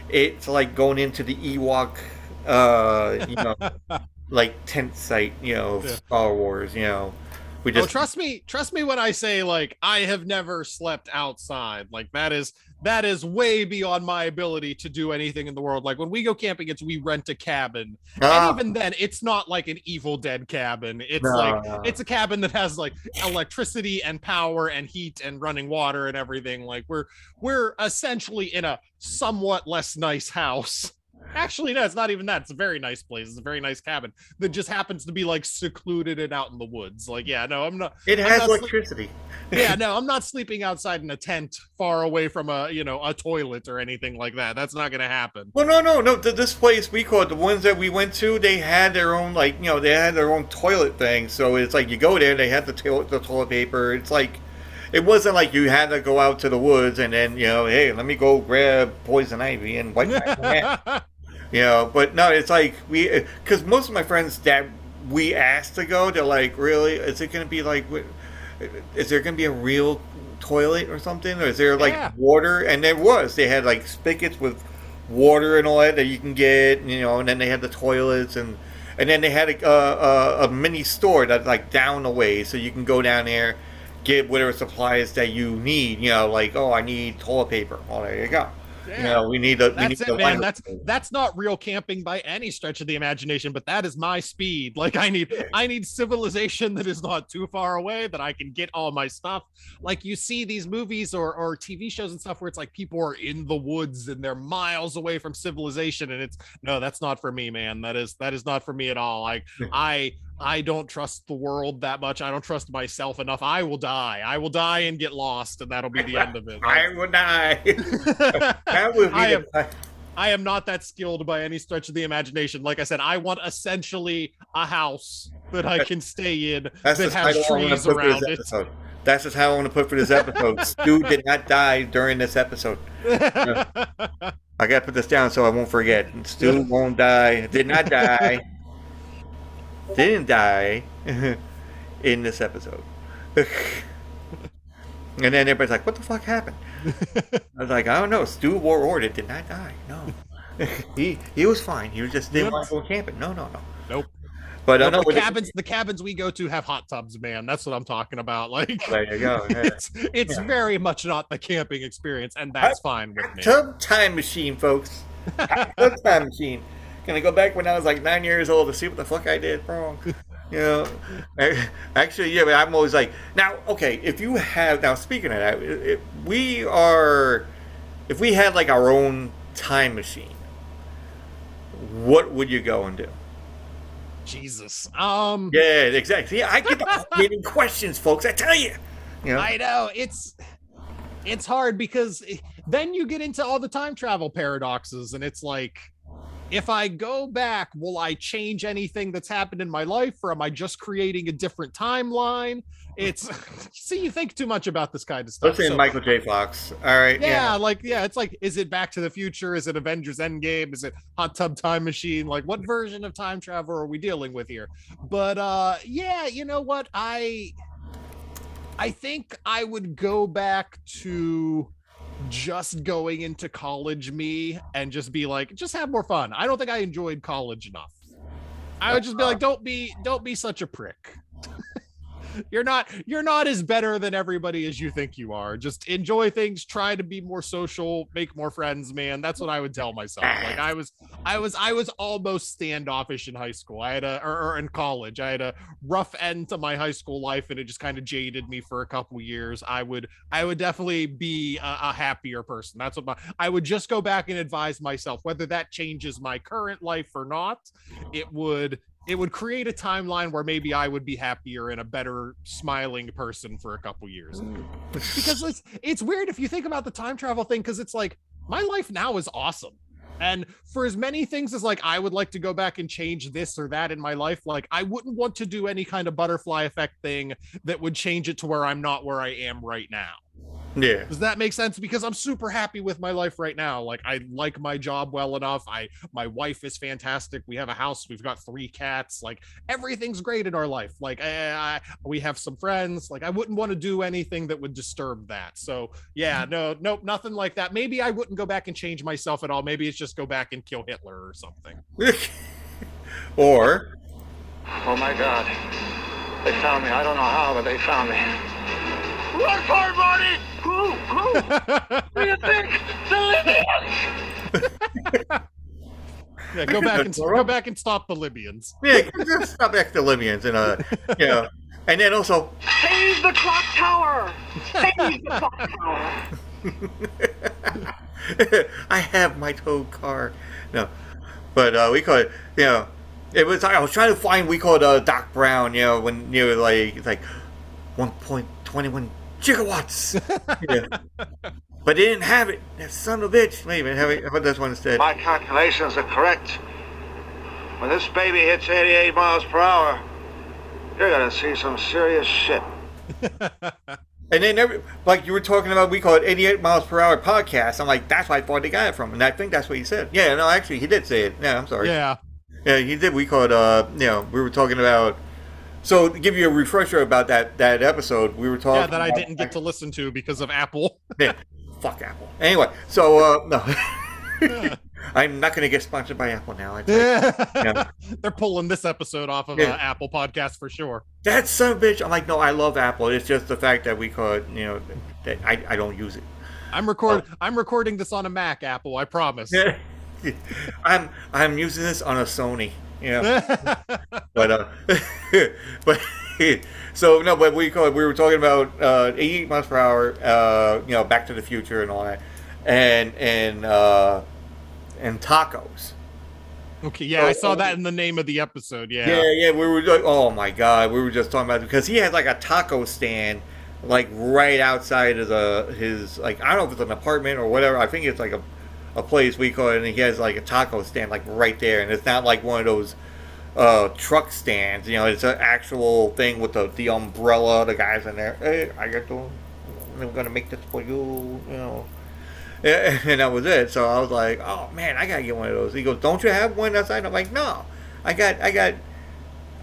[SPEAKER 10] it's like going into the Ewok, uh, you know, like tent site, you know,
[SPEAKER 11] Yeah.
[SPEAKER 10] Star Wars. You know, we
[SPEAKER 11] oh,
[SPEAKER 10] just
[SPEAKER 11] trust me, trust me when I say like I have never slept outside. Like that is that is way beyond my ability to do anything in the world. Like when we go camping, it's we rent a cabin,
[SPEAKER 10] Ah.
[SPEAKER 11] and even then, it's not like an Evil Dead cabin. It's
[SPEAKER 10] No,
[SPEAKER 11] like
[SPEAKER 10] no.
[SPEAKER 11] it's a cabin that has like electricity and power and heat and running water and everything. Like we're we're essentially in a somewhat less nice house. Actually, no, it's not even that. It's a very nice place. It's a very nice cabin that just happens to be like secluded and out in the woods. Like, yeah, no, I'm not.
[SPEAKER 10] it
[SPEAKER 11] I'm
[SPEAKER 10] has
[SPEAKER 11] not
[SPEAKER 10] electricity.
[SPEAKER 11] yeah, no, I'm not sleeping outside in a tent far away from a you know a toilet or anything like that. That's not gonna happen.
[SPEAKER 10] Well, no, no, no. This place we called the ones that we went to. They had their own, like, you know, they had their own toilet thing. So it's like you go there, they have the toilet, the toilet paper. It's like, it wasn't like you had to go out to the woods and then, you know, hey, let me go grab poison ivy and wipe my. You know, but no, it's like we, uh, because most of my friends that we asked to go, they're like, really, is it going to be like, is there going to be a real toilet or something, or is there like
[SPEAKER 11] Yeah.
[SPEAKER 10] water? And there was. They had like spigots with water and all that that you can get, you know, and then they had the toilets and. And then they had a, a, a mini store that's like down the way, so you can go down there, get whatever supplies that you need. You know, like oh, I need toilet paper. Well, there you go. You know, we need a. we need
[SPEAKER 11] That's
[SPEAKER 10] to
[SPEAKER 11] it, man. That's that's not real camping by any stretch of the imagination, but that is my speed. Like I need I need civilization that is not too far away that I can get all my stuff. Like you see these movies or or TV shows and stuff where it's like people are in the woods and they're miles away from civilization and it's no, that's not for me, man. That is that is not for me at all. Like I I don't trust the world that much. I don't trust myself enough. I will die. I will die and get lost, and that'll be the end of it.
[SPEAKER 10] I will die. that would be
[SPEAKER 11] I am I am not that skilled by any stretch of the imagination. Like I said, I want essentially a house that I can stay in
[SPEAKER 10] That's
[SPEAKER 11] that has
[SPEAKER 10] I want to
[SPEAKER 11] trees
[SPEAKER 10] put for
[SPEAKER 11] around
[SPEAKER 10] this
[SPEAKER 11] it.
[SPEAKER 10] episode. That's just how I want to put for this episode. Stu did not die during this episode. I gotta put this down so I won't forget. Stu won't die. Did not die. Didn't die in this episode. and then everybody's like, "What the fuck happened?" I was like, "I don't know." Stu War Order did not die. No, he he was fine. He was just didn't want to go camping. No, no, no.
[SPEAKER 11] Nope.
[SPEAKER 10] But I know
[SPEAKER 11] the cabins, the cabins we go to have hot tubs, man. That's what I'm talking about. Like, oh,
[SPEAKER 10] There you go. yeah.
[SPEAKER 11] it's it's
[SPEAKER 10] Yeah.
[SPEAKER 11] very much not the camping experience, and that's fine with me.
[SPEAKER 10] Tub time machine, folks. Tub time machine. Gonna go back when I was like nine years old to see what the fuck I did wrong. You know, actually, yeah. But I'm always like, now, okay, if you have now, speaking of that, if we are, if we had like our own time machine, what would you go and do?
[SPEAKER 11] Jesus. Um.
[SPEAKER 10] Yeah, exactly. Yeah, I get the questions, folks. I tell you. You know?
[SPEAKER 11] I know it's it's hard because then you get into all the time travel paradoxes, and it's like, if I go back, will I change anything that's happened in my life, or am I just creating a different timeline? It's see, you think too much about this kind of stuff.
[SPEAKER 10] Let's say
[SPEAKER 11] so-
[SPEAKER 10] Michael J. Fox. All right.
[SPEAKER 11] yeah, like yeah, it's like, is it Back to the Future? Is it Avengers Endgame? Is it Hot Tub Time Machine? Like, what version of time travel are we dealing with here? But uh, yeah, you know what? I I think I would go back to just going into college me and just be like, just have more fun. I don't think I enjoyed college enough. I would just be like, uh-huh. don't be, don't be such a prick. you're not, you're not as better than everybody as you think you are. Just enjoy things, try to be more social, make more friends, man. That's what I would tell myself. Like I was, I was, I was almost standoffish in high school. I had a, or, or in college, I had a rough end to my high school life, and it just kind of jaded me for a couple years. I would, I would definitely be a, a happier person. That's what my, I would just go back and advise myself whether that changes my current life or not. It would, it would create a timeline where maybe I would be happier and a better smiling person for a couple years. Mm. because it's it's weird if you think about the time travel thing because it's like my life now is awesome. And for as many things as like I would like to go back and change this or that in my life, like I wouldn't want to do any kind of butterfly effect thing that would change it to where I'm not where I am right now.
[SPEAKER 10] Yeah.
[SPEAKER 11] Does that make sense? Because I'm super happy with my life right now. Like I like my job well enough. I my wife is fantastic. We have a house. We've got three cats. Like everything's great in our life. Like I, I, we have some friends. Like I wouldn't want to do anything that would disturb that. So yeah, mm-hmm. no, nope, nothing like that. Maybe I wouldn't go back and change myself at all. Maybe it's just go back and kill Hitler or something.
[SPEAKER 10] or
[SPEAKER 12] Oh my God. They found me. I don't know how, but they found me.
[SPEAKER 9] Run for it, Marty! Who? Who? what do you think? The Libyans!
[SPEAKER 11] Yeah, go back and go back and stop the Libyans.
[SPEAKER 10] Yeah, stop back to Libyans and uh, you know, and then also
[SPEAKER 9] Save the clock tower! Save the clock tower!
[SPEAKER 10] I have my tow car. No, but uh, we call it, you know, it was. I was trying to find. We called uh, Doc Brown. You know, when you know, like it's like one point twenty one gigawatts. yeah. But they didn't have it. That son of a bitch. Wait a minute. Have it- How about this one instead?
[SPEAKER 12] My calculations are correct. When this baby hits 88 miles per hour, you're gonna see some serious shit.
[SPEAKER 10] And then, every, like you were talking about, we call it 88 miles per hour podcast. I'm like, that's where I thought they got it from, and I think that's what he said. Yeah, no, actually, he did say it. Yeah, I'm sorry.
[SPEAKER 11] Yeah.
[SPEAKER 10] Yeah, he did. We called, uh, you know, we were talking about. So, to give you a refresher about that that episode, we were talking.
[SPEAKER 11] Yeah, that I didn't get to listen to because of Apple.
[SPEAKER 10] Yeah, fuck Apple. Anyway, so uh, no, I'm not going to get sponsored by Apple now. Like, yeah.
[SPEAKER 11] They're pulling this episode off of
[SPEAKER 10] Yeah.
[SPEAKER 11] uh, Apple Podcast for sure.
[SPEAKER 10] That's a bitch. I'm like, no, I love Apple. It's just the fact that we could, you know, that I, I don't use it.
[SPEAKER 11] I'm record I'm recording this on a Mac, Apple. I promise.
[SPEAKER 10] I'm I'm using this on a Sony. Yeah. but uh, but so no, but we call it, we were talking about uh, 88 miles per hour. Uh, you know, Back to the Future and all that, and and uh, and tacos.
[SPEAKER 11] Okay, yeah, I saw that in the name of the episode. Yeah.
[SPEAKER 10] Yeah, yeah, we were like, oh my god, we were just talking about because he has like a taco stand, like right outside of the his like I don't know if it's an apartment or whatever. I think it's like a, a place we call it, and he has like a taco stand like right there, and it's not like one of those uh truck stands. You know, it's an actual thing with the the umbrella. The guys in there, hey, I got to, I'm gonna make this for you. You know. And that was it. So I was like, "Oh man, I gotta get one of those." He goes, "Don't you have one outside?" I'm like, "No, I got, I got,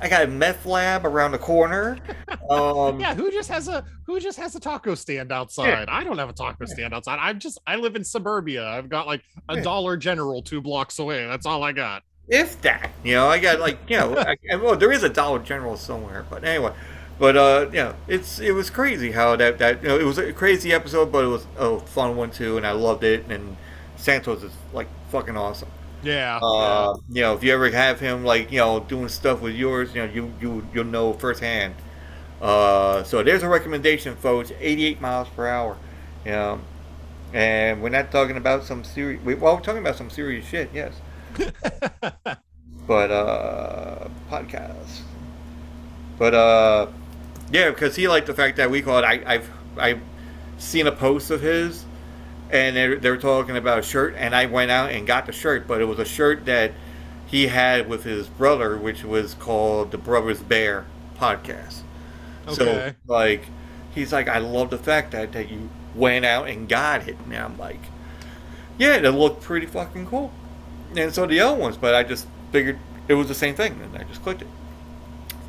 [SPEAKER 10] I got a meth lab around the corner." Um,
[SPEAKER 11] yeah, who just has a who just has a taco stand outside? I don't have a taco stand outside. I'm just I live in suburbia. I've got like a
[SPEAKER 10] Yeah.
[SPEAKER 11] Dollar General two blocks away. That's all I got.
[SPEAKER 10] if that, you know, I got like, you know, I, I- well, there is a Dollar General somewhere, but anyway, but uh, you know, it's it was crazy how that that you know it was a crazy episode, but it was a fun one too, and I loved it, and Santos is like fucking awesome.
[SPEAKER 11] Yeah.
[SPEAKER 10] Uh, You know, if you ever have him like you know doing stuff with yours, you know, you you you'll know firsthand. Uh, so there's a recommendation, folks. 88 miles per hour. You know, and we're not talking about some serious. Well, we're talking about some serious shit, yes. but uh, podcast. But uh, yeah, because he liked the fact that we called. I, I've I've seen a post of his, and they they were talking about a shirt, and I went out and got the shirt, but it was a shirt that he had with his brother, which was called the Brothers Bear podcast.
[SPEAKER 11] Okay.
[SPEAKER 10] So like, he's like, I love the fact that that you went out and got it, and I'm like, yeah, it looked pretty fucking cool, and so the other ones, but I just figured it was the same thing, and I just clicked it.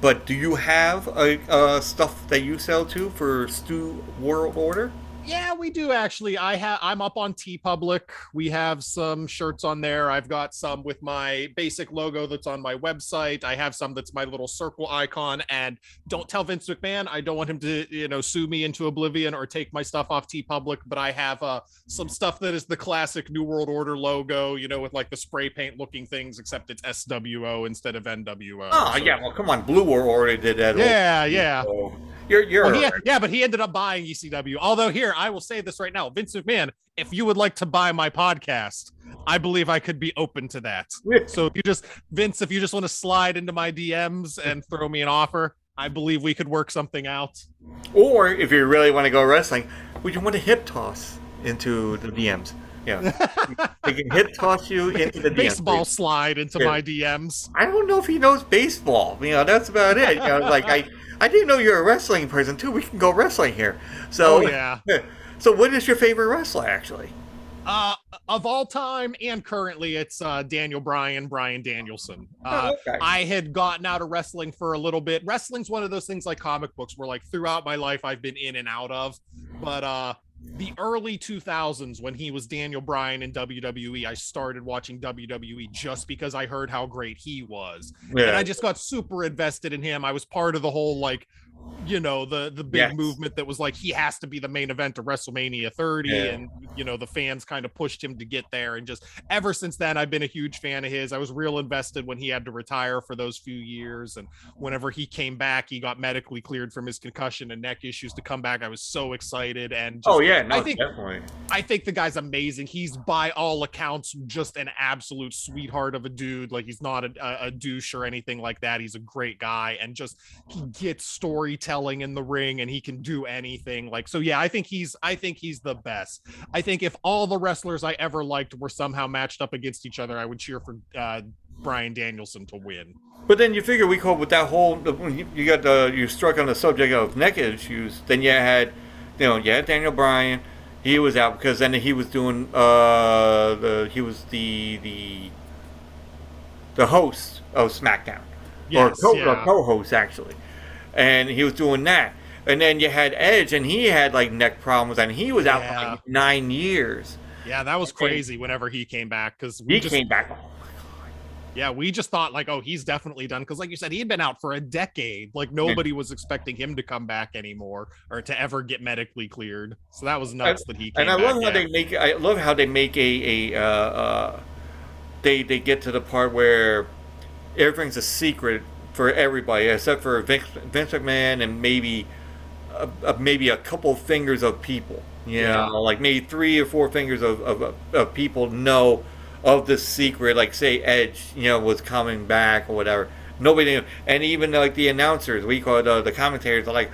[SPEAKER 10] But do you have a uh, stuff that you sell to for Stu World Order?
[SPEAKER 11] Yeah, we do actually. I have I'm up on TeePublic. We have some shirts on there. I've got some with my basic logo that's on my website. I have some that's my little circle icon. And don't tell Vince McMahon. I don't want him to, you know, sue me into oblivion or take my stuff off TeePublic. But I have uh, some stuff that is the classic New World Order logo, you know, with like the spray paint looking things, except it's SWO instead of NWO.
[SPEAKER 10] Oh
[SPEAKER 11] So-
[SPEAKER 10] yeah, well come on, Blue World already did that.
[SPEAKER 11] Yeah,
[SPEAKER 10] also.
[SPEAKER 11] yeah.
[SPEAKER 10] So you're you're
[SPEAKER 11] Well, he- yeah, but he ended up buying ECW. Although here, I will say this right now, Vince McMahon, if you would like to buy my podcast, I believe I could be open to that. So if you just Vince, if you just want to slide into my DMs and throw me an offer, I believe we could work something out.
[SPEAKER 10] Or if you really want to go wrestling, would you want to hip toss into the DMs? Yeah, they can hip toss you into the DMs.
[SPEAKER 11] Baseball slide into
[SPEAKER 10] Yeah.
[SPEAKER 11] my DMs.
[SPEAKER 10] I don't know if he knows baseball. You know, that's about it. You know, like I, I didn't know you're a wrestling person too. We can go wrestling here. So
[SPEAKER 11] Oh, yeah.
[SPEAKER 10] So what is your favorite wrestler actually?
[SPEAKER 11] Uh, of all time and currently, it's uh, Daniel Bryan, Brian Danielson. Uh,
[SPEAKER 10] Oh, okay.
[SPEAKER 11] I had gotten out of wrestling for a little bit. Wrestling's one of those things like comic books, where like throughout my life I've been in and out of. But uh, the early 2000s, when he was Daniel Bryan in WWE, I started watching WWE just because I heard how great he was, and I just got super invested in him. I was part of the whole like you know the the big
[SPEAKER 10] Yes.
[SPEAKER 11] movement that was like he has to be the main event of WrestleMania 30
[SPEAKER 10] Yeah.
[SPEAKER 11] and you know the fans kind of pushed him to get there and just ever since then I've been a huge fan of his. I was real invested when he had to retire for those few years and whenever he came back he got medically cleared from his concussion and neck issues to come back. I was so excited and oh, just,
[SPEAKER 10] oh yeah, no,
[SPEAKER 11] I think
[SPEAKER 10] definitely.
[SPEAKER 11] I think the guy's amazing. He's by all accounts just an absolute sweetheart of a dude. Like he's not a, a, douche or anything like that. He's a great guy and just he gets storytelling in the ring and he can do anything. Like so, yeah. I think he's I think he's the best. I think if all the wrestlers I ever liked were somehow matched up against each other, I would cheer for uh, Bryan Danielson to win.
[SPEAKER 10] But then you figure we called with that whole you got the you struck on the subject of neck issues. Then you had, you know, you had Daniel Bryan. He was out because then he was doing uh the he was the the the host of SmackDown
[SPEAKER 11] Yes,
[SPEAKER 10] or co-
[SPEAKER 11] yeah.
[SPEAKER 10] co-host actually, and he was doing that. And then you had Edge, and he had like neck problems, and he was out for like nine years.
[SPEAKER 11] Yeah, that was crazy whenever he came back because we
[SPEAKER 10] He
[SPEAKER 11] just
[SPEAKER 10] came back.
[SPEAKER 11] Yeah, we just thought like, oh, he's definitely done because, like you said, he had been out for a decade. Like nobody was expecting him to come back anymore or to ever get medically cleared. So that was nuts that he came
[SPEAKER 10] and I
[SPEAKER 11] back.
[SPEAKER 10] love how
[SPEAKER 11] yeah.
[SPEAKER 10] they make. I love how they make a a. Uh, uh, they they get to the part where everything's a secret for everybody except for Vince, Vince McMahon and maybe uh, uh, maybe a couple fingers of people. You
[SPEAKER 11] Yeah.
[SPEAKER 10] know, like maybe three or four fingers of, of, of people know of the secret. Like say Edge, you know, was coming back or whatever. Nobody knew, and even like the announcers, we call it uh, the commentators, are like,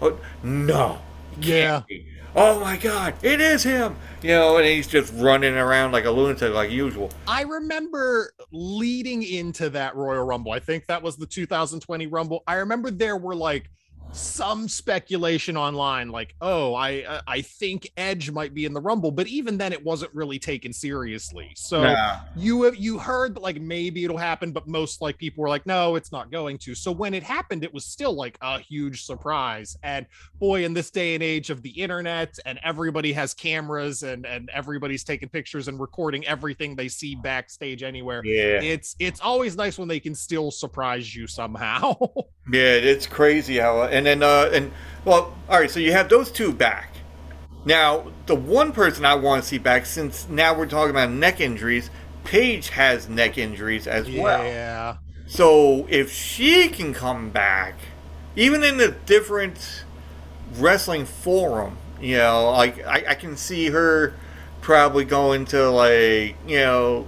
[SPEAKER 10] oh, no,
[SPEAKER 11] Yeah.
[SPEAKER 10] Oh my God, it is him! You know, and he's just running around like a lunatic, like usual.
[SPEAKER 11] I remember leading into that Royal Rumble. I think that was the 2020 Rumble. I remember there were like some speculation online like oh i uh, i think edge might be in the rumble but even then it wasn't really taken seriously so
[SPEAKER 10] Nah.
[SPEAKER 11] you have you heard that like maybe it'll happen but most like people were like no it's not going to so when it happened it was still like a huge surprise and boy in this day and age of the internet and everybody has cameras and and everybody's taking pictures and recording everything they see backstage anywhere
[SPEAKER 10] Yeah.
[SPEAKER 11] it's it's always nice when they can still surprise you somehow
[SPEAKER 10] Yeah, it's crazy how. And then, uh, and well, all right. So you have those two back. Now, the one person I want to see back, since now we're talking about neck injuries, Paige has neck injuries as well.
[SPEAKER 11] Yeah.
[SPEAKER 10] So if she can come back, even in a different wrestling forum, you know, like I, I can see her probably going to like you know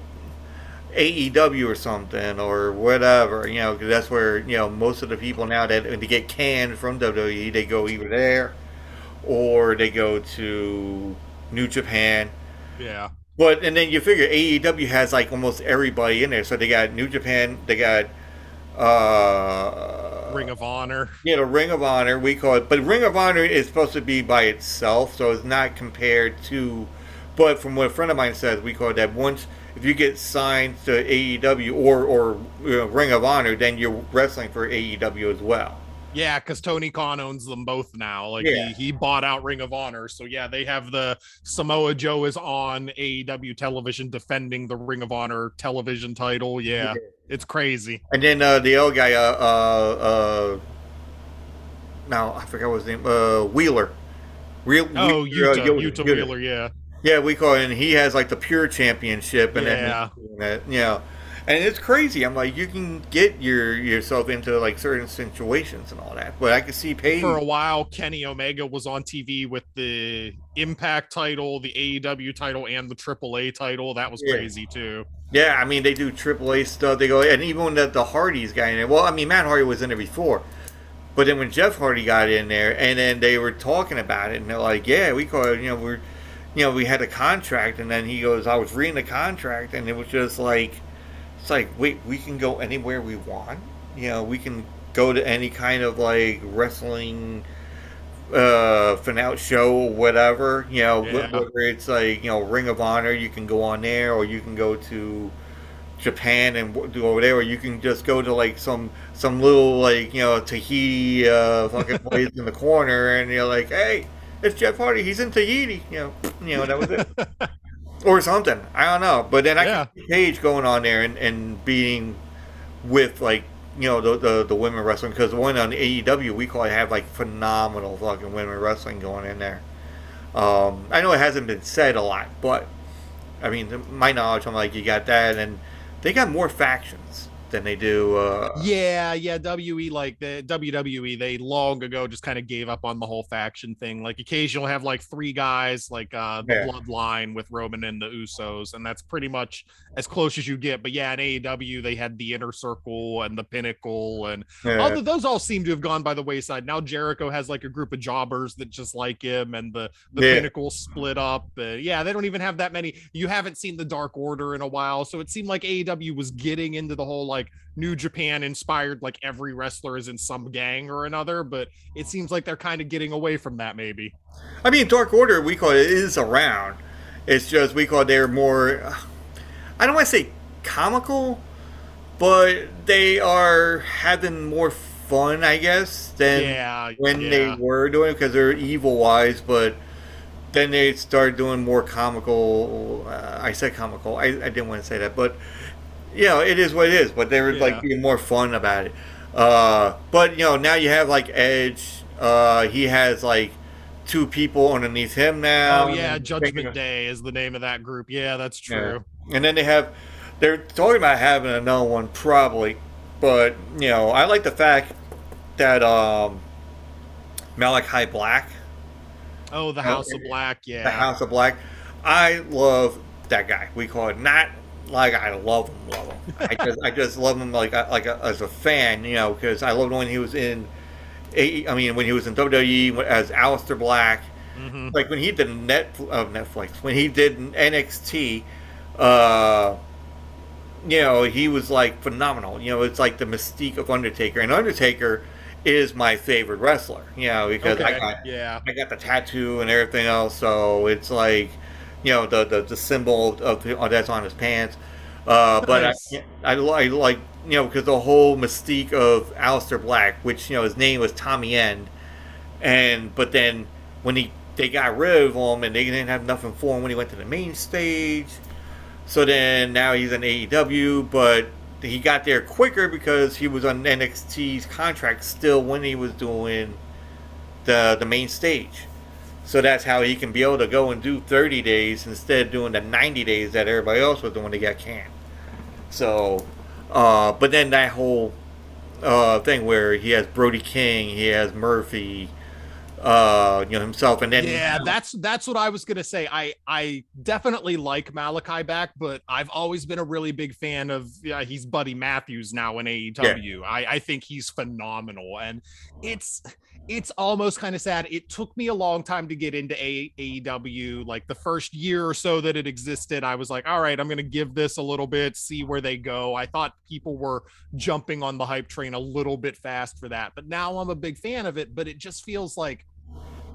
[SPEAKER 10] AEW or something or whatever, you know, because that's where you know most of the people now that when they get canned from WWE, they go either there or they go to New Japan.
[SPEAKER 11] Yeah.
[SPEAKER 10] But and then you figure AEW has like almost everybody in there. So they got New Japan, they got uh
[SPEAKER 11] Ring of Honor.
[SPEAKER 10] Yeah, the Ring of Honor we call it, but Ring of Honor is supposed to be by itself, so it's not compared to. But from what a friend of mine says, we call it that once if you get signed to AEW or or you know, Ring of Honor, then you're wrestling for AEW as well.
[SPEAKER 11] Yeah, because Tony Khan owns them both now. Like
[SPEAKER 10] Yeah.
[SPEAKER 11] he, he bought out Ring of Honor. So yeah, they have the Samoa Joe is on AEW television defending the Ring of Honor television title. Yeah. It's crazy.
[SPEAKER 10] And then uh, the old guy, uh, uh, uh, now I forgot what his name, uh, Wheeler. Real,
[SPEAKER 11] Oh, Yuta,
[SPEAKER 10] uh,
[SPEAKER 11] Yuta Wheeler, yeah.
[SPEAKER 10] Yeah, we call it, and he has like the pure championship, and
[SPEAKER 11] Yeah.
[SPEAKER 10] then that, you know, and it's crazy. I'm like, you can get your yourself into like certain situations and all that, but I can see Paige.
[SPEAKER 11] For a while, Kenny Omega was on TV with the Impact title, the AEW title, and the AAA title. That was
[SPEAKER 10] Yeah.
[SPEAKER 11] crazy too.
[SPEAKER 10] Yeah, I mean they do AAA stuff. They go, and even when the, the Hardys guy in there. Well, I mean Matt Hardy was in there before, but then when Jeff Hardy got in there, and then they were talking about it, and they're like, "Yeah, we call it, you know, we're, you know, we had a contract," and then he goes, "I was reading the contract, and it was just like, it's like, wait, we can go anywhere we want. You know, we can go to any kind of like wrestling." uh finale show or whatever you know
[SPEAKER 11] Yeah.
[SPEAKER 10] whether it's like you know ring of honor you can go on there or you can go to japan and do over there or you can just go to like some some little like you know tahiti uh fucking place in the corner and you're like hey it's jeff hardy. He's in tahiti you know you know that was it. Or something. I don't know. But then i
[SPEAKER 11] Yeah.
[SPEAKER 10] can see Paige going on there and and being with like you know the the, the women wrestling. Because the one on AEW we call it have like phenomenal fucking women wrestling going in there. Um, I know it hasn't been said a lot, but I mean, my knowledge, I'm like you got that, and they got more factions than they do. Uh,
[SPEAKER 11] Yeah, yeah. WE like the WWE, they long ago just kind of gave up on the whole faction thing. Like occasionally have like three guys, like uh the
[SPEAKER 10] Yeah.
[SPEAKER 11] bloodline with Roman and the Usos, and that's pretty much as close as you get. But yeah, in AEW they had the inner circle and the pinnacle, and
[SPEAKER 10] Yeah.
[SPEAKER 11] although those all seem to have gone by the wayside. Now Jericho has like a group of jobbers that just like him, and the the
[SPEAKER 10] Yeah.
[SPEAKER 11] pinnacle split up. Uh, yeah, they don't even have that many. You haven't seen the Dark Order in a while, so it seemed like AEW was getting into the whole like New Japan inspired, like every wrestler is in some gang or another. But it seems like they're kind of getting away from that, maybe.
[SPEAKER 10] I mean, Dark Order we call it is around. It's just we call they're more. I don't want to say comical, but they are having more fun, I guess, than
[SPEAKER 11] Yeah,
[SPEAKER 10] when
[SPEAKER 11] yeah.
[SPEAKER 10] they were doing because they're evil wise, but then they start doing more comical. Uh, I said comical. I, I didn't want to say that, but you know, it is what it is. But they were
[SPEAKER 11] Yeah.
[SPEAKER 10] like being more fun about it. Uh, but you know, now you have like Edge. Uh, he has like two people underneath him now.
[SPEAKER 11] Oh yeah, Judgment Day is the name of that group. Yeah, that's
[SPEAKER 10] yeah.
[SPEAKER 11] true.
[SPEAKER 10] And then they have, they're talking about having another one probably, but you know, I like the fact that um, Malachi Black,
[SPEAKER 11] Oh, the House of Black. Yeah.
[SPEAKER 10] the House of Black, I love that guy. We call it not like I love him, love him. I just, I just love him like, like a, as a fan, you know, because I loved when he was in, I mean, when he was in WWE as Aleister Black.
[SPEAKER 11] Mhm.
[SPEAKER 10] Like when he did net uh, Netflix, when he did NXT, uh, you know, he was like phenomenal. You know, it's like the mystique of Undertaker, and Undertaker is my favorite wrestler. You know, because I got
[SPEAKER 11] yeah.
[SPEAKER 10] I got the tattoo and everything else, so it's like, you know, the the, the symbol of the, that's on his pants. Uh, but
[SPEAKER 11] Nice.
[SPEAKER 10] I, I, I like you know because the whole mystique of Aleister Black, which you know his name was Tommy End, and but then when he they got rid of him and they didn't have nothing for him when he went to the main stage. So then now he's in AEW, but he got there quicker because he was on NXT's contract still when he was doing the the main stage. So that's how he can be able to go and do 30 days instead of doing the 90 days that everybody else was doing to get canned. So, uh, but then that whole uh, thing where he has Brody King, he has Murphy, uh, you know himself, and then
[SPEAKER 11] yeah, that's that's what I was gonna say. I I definitely like Malachi Black, but I've always been a really big fan of. Yeah, he's Buddy Matthews now in AEW. Yeah. I I think he's phenomenal, and it's it's almost kind of sad. It took me a long time to get into AEW. Like the first year or so that it existed, I was like, all right, I'm going to give this a little bit, see where they go. I thought people were jumping on the hype train a little bit fast for that. But now I'm a big fan of it. But it just feels like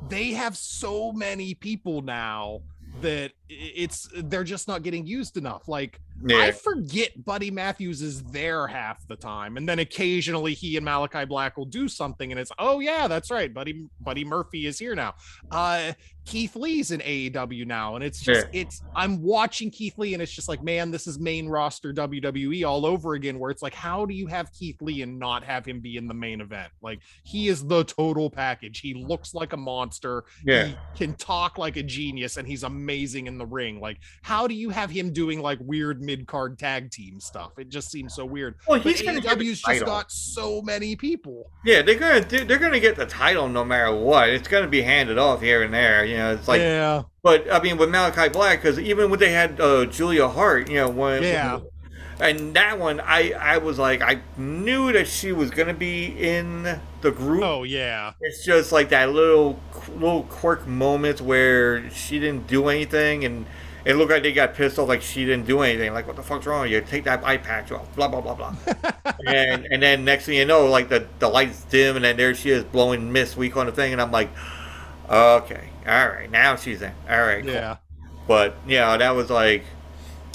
[SPEAKER 11] they have so many people now that it's they're just not getting used enough. Like yeah. I forget Buddy Matthews is there half the time, and then occasionally he and Malachi Black will do something, and it's oh yeah, that's right, Buddy Buddy Murphy is here now. Uh, Keith Lee's in AEW now, and it's just yeah. it's I'm watching Keith Lee, and it's just like man, this is main roster WWE all over again. Where it's like, how do you have Keith Lee and not have him be in the main event? Like he is the total package. He looks like a monster.
[SPEAKER 10] Yeah,
[SPEAKER 11] he can talk like a genius, and he's amazing in the ring. Like how do you have him doing like weird mid card tag team stuff? It just seems so weird.
[SPEAKER 10] Well, he's
[SPEAKER 11] but AEW's just got so many people.
[SPEAKER 10] Yeah, they're gonna they're gonna get the title no matter what. It's gonna be handed off here and there. You know, it's like
[SPEAKER 11] yeah.
[SPEAKER 10] But I mean, with Malachi Black, because even when they had uh, Julia Hart, you know, when
[SPEAKER 11] yeah.
[SPEAKER 10] And that one, I I was like, I knew that she was gonna be in the group.
[SPEAKER 11] Oh yeah.
[SPEAKER 10] It's just like that little little quirk moment where she didn't do anything and it looked like they got pissed off, like she didn't do anything. Like, what the fuck's wrong with you? Take that eye patch off. Blah blah blah blah. and and then next thing you know, like the the lights dim, and then there she is blowing mist weak on the thing, and I'm like, okay, all right, now she's in. All right, cool.
[SPEAKER 11] yeah.
[SPEAKER 10] But yeah, that was like,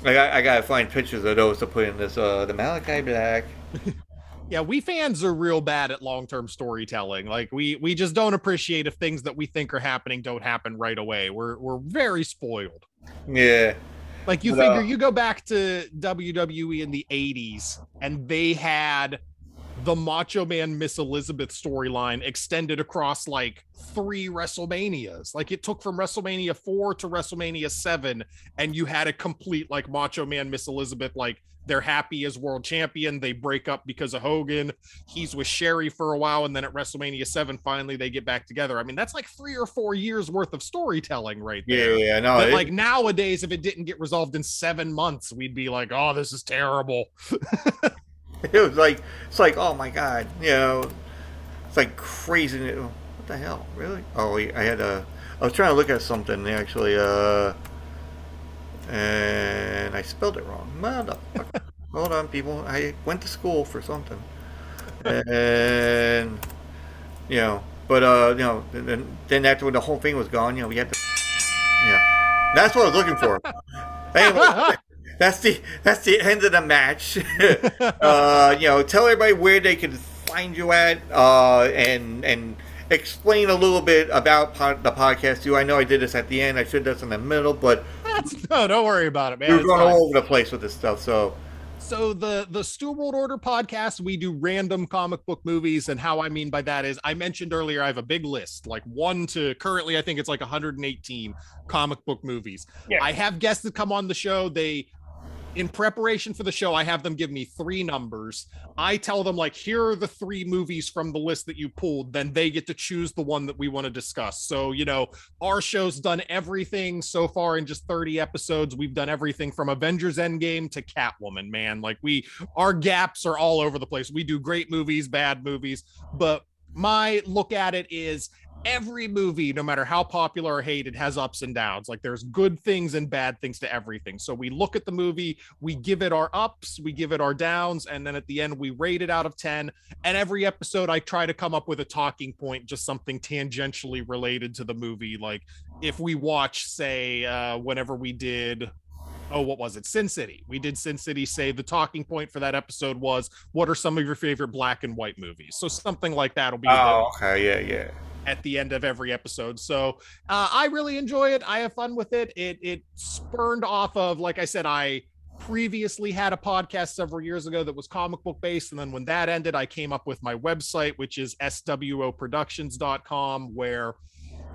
[SPEAKER 10] I, I gotta find pictures of those to put in this. Uh, the Malachi Black.
[SPEAKER 11] yeah we fans are real bad at long-term storytelling like we we just don't appreciate if things that we think are happening don't happen right away we're we're very spoiled
[SPEAKER 10] yeah.
[SPEAKER 11] Like you but, figure uh, you go back to WWE in the 80s and they had the Macho Man Miss Elizabeth storyline extended across like three WrestleManias. Like it took from WrestleMania 4 to WrestleMania 7 and you had a complete like Macho Man Miss Elizabeth like they're happy as world champion. They break up because of Hogan. He's with Sherri for a while, and then at WrestleMania 7, finally they get back together. I mean, that's like three or four years worth of storytelling right there.
[SPEAKER 10] Yeah, yeah, no.
[SPEAKER 11] But it, like nowadays, if it didn't get resolved in seven months, we'd be like, oh, this is terrible.
[SPEAKER 10] it was like it's like, oh my god, you know, it's like crazy. What the hell? Really? Oh, I had a I was trying to look at something actually, uh and I spelled it wrong. Motherfucker. Hold on, people. I went to school for something. and, you know, but, uh, you know, then, then after the whole thing was gone, you know, we had to, yeah. That's what I was looking for. anyway, that's the, that's the end of the match. uh, you know, tell everybody where they can find you at, uh, and, and, explain a little bit about the podcast too. I know I did this at the end. I should have done this in the middle, but
[SPEAKER 11] no, don't worry about it, man.
[SPEAKER 10] We're going all over the place with this stuff. So,
[SPEAKER 11] so the the Stu World Order podcast, we do random comic book movies, and how I mean by that is, I mentioned earlier, I have a big list, like one to currently, I think it's like 118 comic book movies. Yeah. I have guests that come on the show. They in preparation for the show, I have them give me three numbers. I tell them, like, here are the three movies from the list that you pulled. Then they get to choose the one that we want to discuss. So, you know, our show's done everything so far in just 30 episodes. We've done everything from Avengers Endgame to Catwoman, man. Like, we, our gaps are all over the place. We do great movies, bad movies, but my look at it is every movie, no matter how popular or hated, has ups and downs. Like there's good things and bad things to everything. So we look at the movie, we give it our ups, we give it our downs, and then at the end we rate it out of 10. And every episode I try to come up with a talking point, just something tangentially related to the movie. Like if we watch, say, uh, whenever we did oh, what was it? Sin City. We did Sin City say the talking point for that episode was what are some of your favorite black and white movies? So something like that will be.
[SPEAKER 10] Oh, okay, yeah, yeah
[SPEAKER 11] at the end of every episode. So uh, I really enjoy it. I have fun with it. It it spurned off of, like I said, I previously had a podcast several years ago that was comic book based. And then when that ended, I came up with my website, which is swoproductions.com, where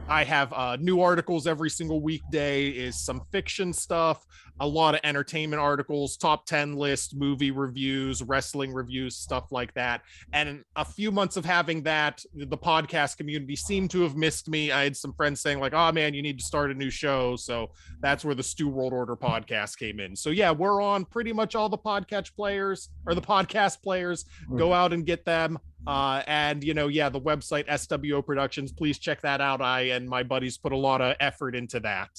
[SPEAKER 11] I have uh, new articles every single weekday. Is some fiction stuff, a lot of entertainment articles, top ten list, movie reviews, wrestling reviews, stuff like that. And a few months of having that, the podcast community seemed to have missed me. I had some friends saying like, "Oh man, you need to start a new show." So that's where the Stu World Order podcast came in. So yeah, we're on pretty much all the podcast players or the podcast players. Go out and get them. Uh, and you know, yeah, the website SWO Productions. Please check that out. I and my buddies put a lot of effort into that.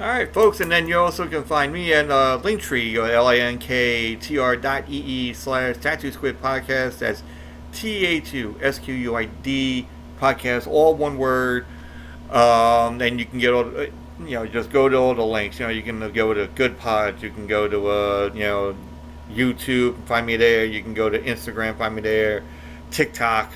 [SPEAKER 10] All right, folks, and then you also can find me at uh, Linktree, L-I-N-K-T-R dot E-E slash Tattoo Squid Podcast. That's T-A-2-S-Q-U-I-D podcast, all one word. Um, and you can get all, you know, just go to all the links. You know, you can go to Goodpods, you can go to, uh, you know, YouTube, find me there. You can go to Instagram, find me there. TikTok,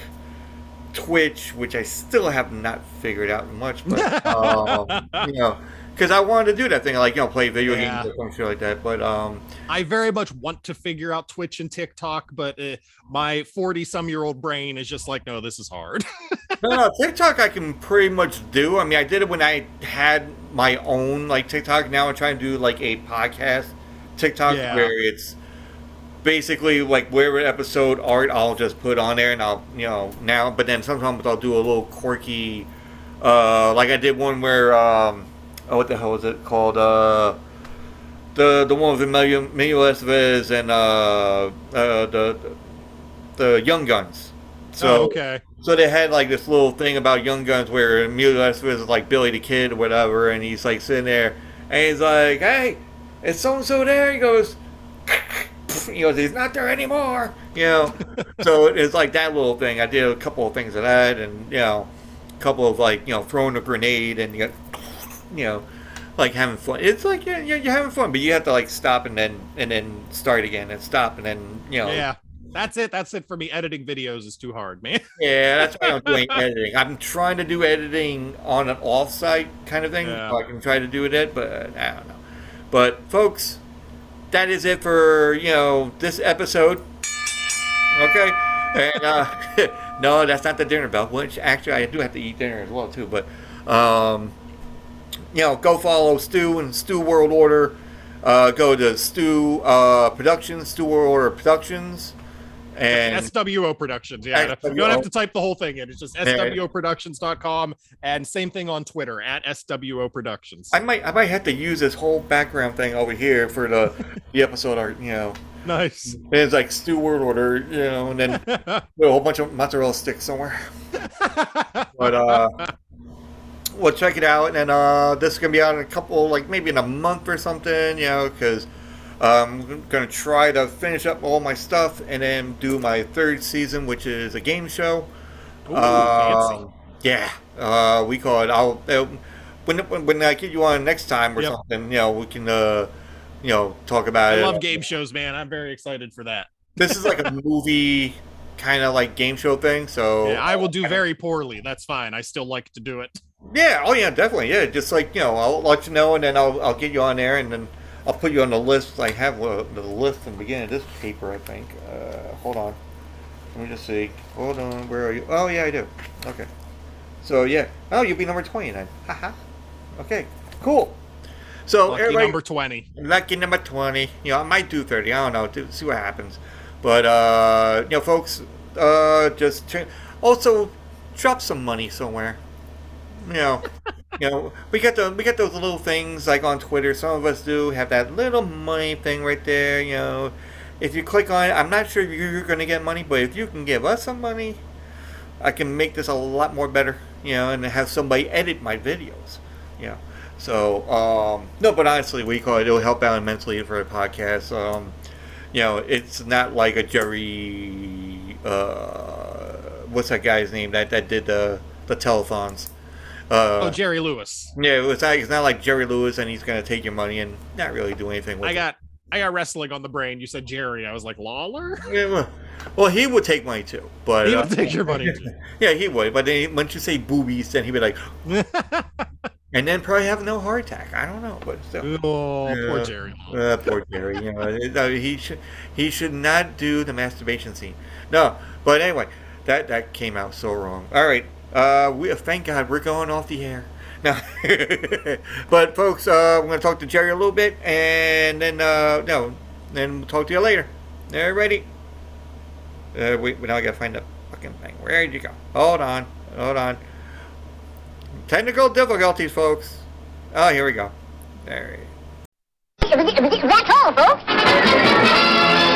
[SPEAKER 10] Twitch, which I still have not figured out much, but um, you know, because I wanted to do that thing, like you know, play video
[SPEAKER 11] Yeah.
[SPEAKER 10] games or some shit like that. But um,
[SPEAKER 11] I very much want to figure out Twitch and TikTok, but uh, my 40 some year old brain is just like, no, this is hard.
[SPEAKER 10] no, no, TikTok I can pretty much do. I mean, I did it when I had my own like TikTok. Now I'm trying to do like a podcast TikTok
[SPEAKER 11] Yeah.
[SPEAKER 10] where it's basically like wherever episode art I'll just put on there and I'll you know now. But then sometimes I'll do a little quirky, uh, like I did one where um, oh what the hell was it called? Uh, the the one with Emilio, Emilio Estevez and uh, uh, the the Young Guns. So
[SPEAKER 11] Oh, okay.
[SPEAKER 10] so they had like this little thing about Young Guns where Emilio Estevez is like Billy the Kid or whatever, and he's like sitting there, and he's like, "Hey, is so and so there?" He goes, "He goes, he's not there anymore." You know, so it's like that little thing. I did a couple of things of that, and you know, a couple of like you know throwing a grenade and you got, you know, like having fun. It's like yeah, you're having fun, but you have to like stop and then and then start again and stop and then you know.
[SPEAKER 11] Yeah. That's it. That's it for me. Editing videos is too hard, man.
[SPEAKER 10] Yeah, that's why I'm doing editing. I'm trying to do editing on an off-site kind of thing.
[SPEAKER 11] Yeah.
[SPEAKER 10] I can try to do it, but I don't know. But folks, that is it for you know this episode. Okay, and uh, no, that's not the dinner bell. Which actually I do have to eat dinner as well too. But um, you know, go follow Stu and Stu World Order. Uh, go to Stu uh, Productions, Stu World Order Productions, and
[SPEAKER 11] SWO Productions. Yeah. You don't have to type the whole thing in. It's just SWOProductions.com. And same thing on Twitter at SWO Productions.
[SPEAKER 10] I might I might have to use this whole background thing over here for the the episode art, you know.
[SPEAKER 11] Nice.
[SPEAKER 10] And it's like Stu Word Order, you know, and then a whole bunch of mozzarella sticks somewhere. but uh well check it out and then uh this is gonna be out in a couple like maybe in a month or something, you know, because I'm gonna try to finish up all my stuff and then do my third season, which is a game show.
[SPEAKER 11] Ooh,
[SPEAKER 10] Um,
[SPEAKER 11] fancy.
[SPEAKER 10] Yeah, uh, we call it. I'll uh, when when when I get you on next time or
[SPEAKER 11] Yep.
[SPEAKER 10] something. You know, we can uh, you know talk about
[SPEAKER 11] I
[SPEAKER 10] it.
[SPEAKER 11] I love game shows, man. I'm very excited for that.
[SPEAKER 10] This is like a movie kind of like game show thing. So
[SPEAKER 11] Yeah, I will do very poorly. That's fine. I still like to do it.
[SPEAKER 10] Yeah, oh yeah, definitely. Yeah, just like you know, I'll let you know, and then I'll I'll get you on there, and then I'll put you on the list. I have the list in the beginning of this paper, I think. Uh, hold on, let me just see. Hold on, where are you? Oh yeah, I do. Okay. So yeah, oh you'll be number twenty then. Haha. Okay, cool. So
[SPEAKER 11] Lucky
[SPEAKER 10] everybody,
[SPEAKER 11] number 20.
[SPEAKER 10] lucky number twenty. You know, I might do thirty. I don't know. See what happens. But uh, you know, folks, uh, just also drop some money somewhere. You know, you know, we got the we got those little things like on Twitter. Some of us do have that little money thing right there. You know, if you click on it, I'm not sure you're going to get money, but if you can give us some money, I can make this a lot more better. You know, and have somebody edit my videos. You know, so um, no, but honestly, we call it. It'll help out immensely for a podcast. Um, you know, it's not like a Jerry. Uh, what's that guy's name that that did the the telethons? Uh,
[SPEAKER 11] oh, Jerry Lewis.
[SPEAKER 10] yeah, it's not, it's not like Jerry Lewis and he's gonna take your money and not really do anything with
[SPEAKER 11] I
[SPEAKER 10] it.
[SPEAKER 11] got I got wrestling on the brain. You said Jerry. I was like Lawler.
[SPEAKER 10] Yeah, well, well, he would take money too, but
[SPEAKER 11] He
[SPEAKER 10] uh,
[SPEAKER 11] would take your money too.
[SPEAKER 10] yeah, he would. But then once you say boobies, then he'd be like, and then probably have no heart attack. I don't know, but still.
[SPEAKER 11] Oh, poor Jerry.
[SPEAKER 10] Uh, poor Jerry. You know, uh, he should he should not do the masturbation scene. No, but anyway, that that came out so wrong. All right, Uh, we thank God we're going off the air. Now, but folks, uh, I'm going to talk to Jerry a little bit, and then uh, no, then we'll talk to you later. Everybody. Uh, wait, now I got to find the fucking thing. Where'd you go? Hold on, hold on. Technical difficulties, folks. Oh, here we go. There.
[SPEAKER 13] That's all, folks.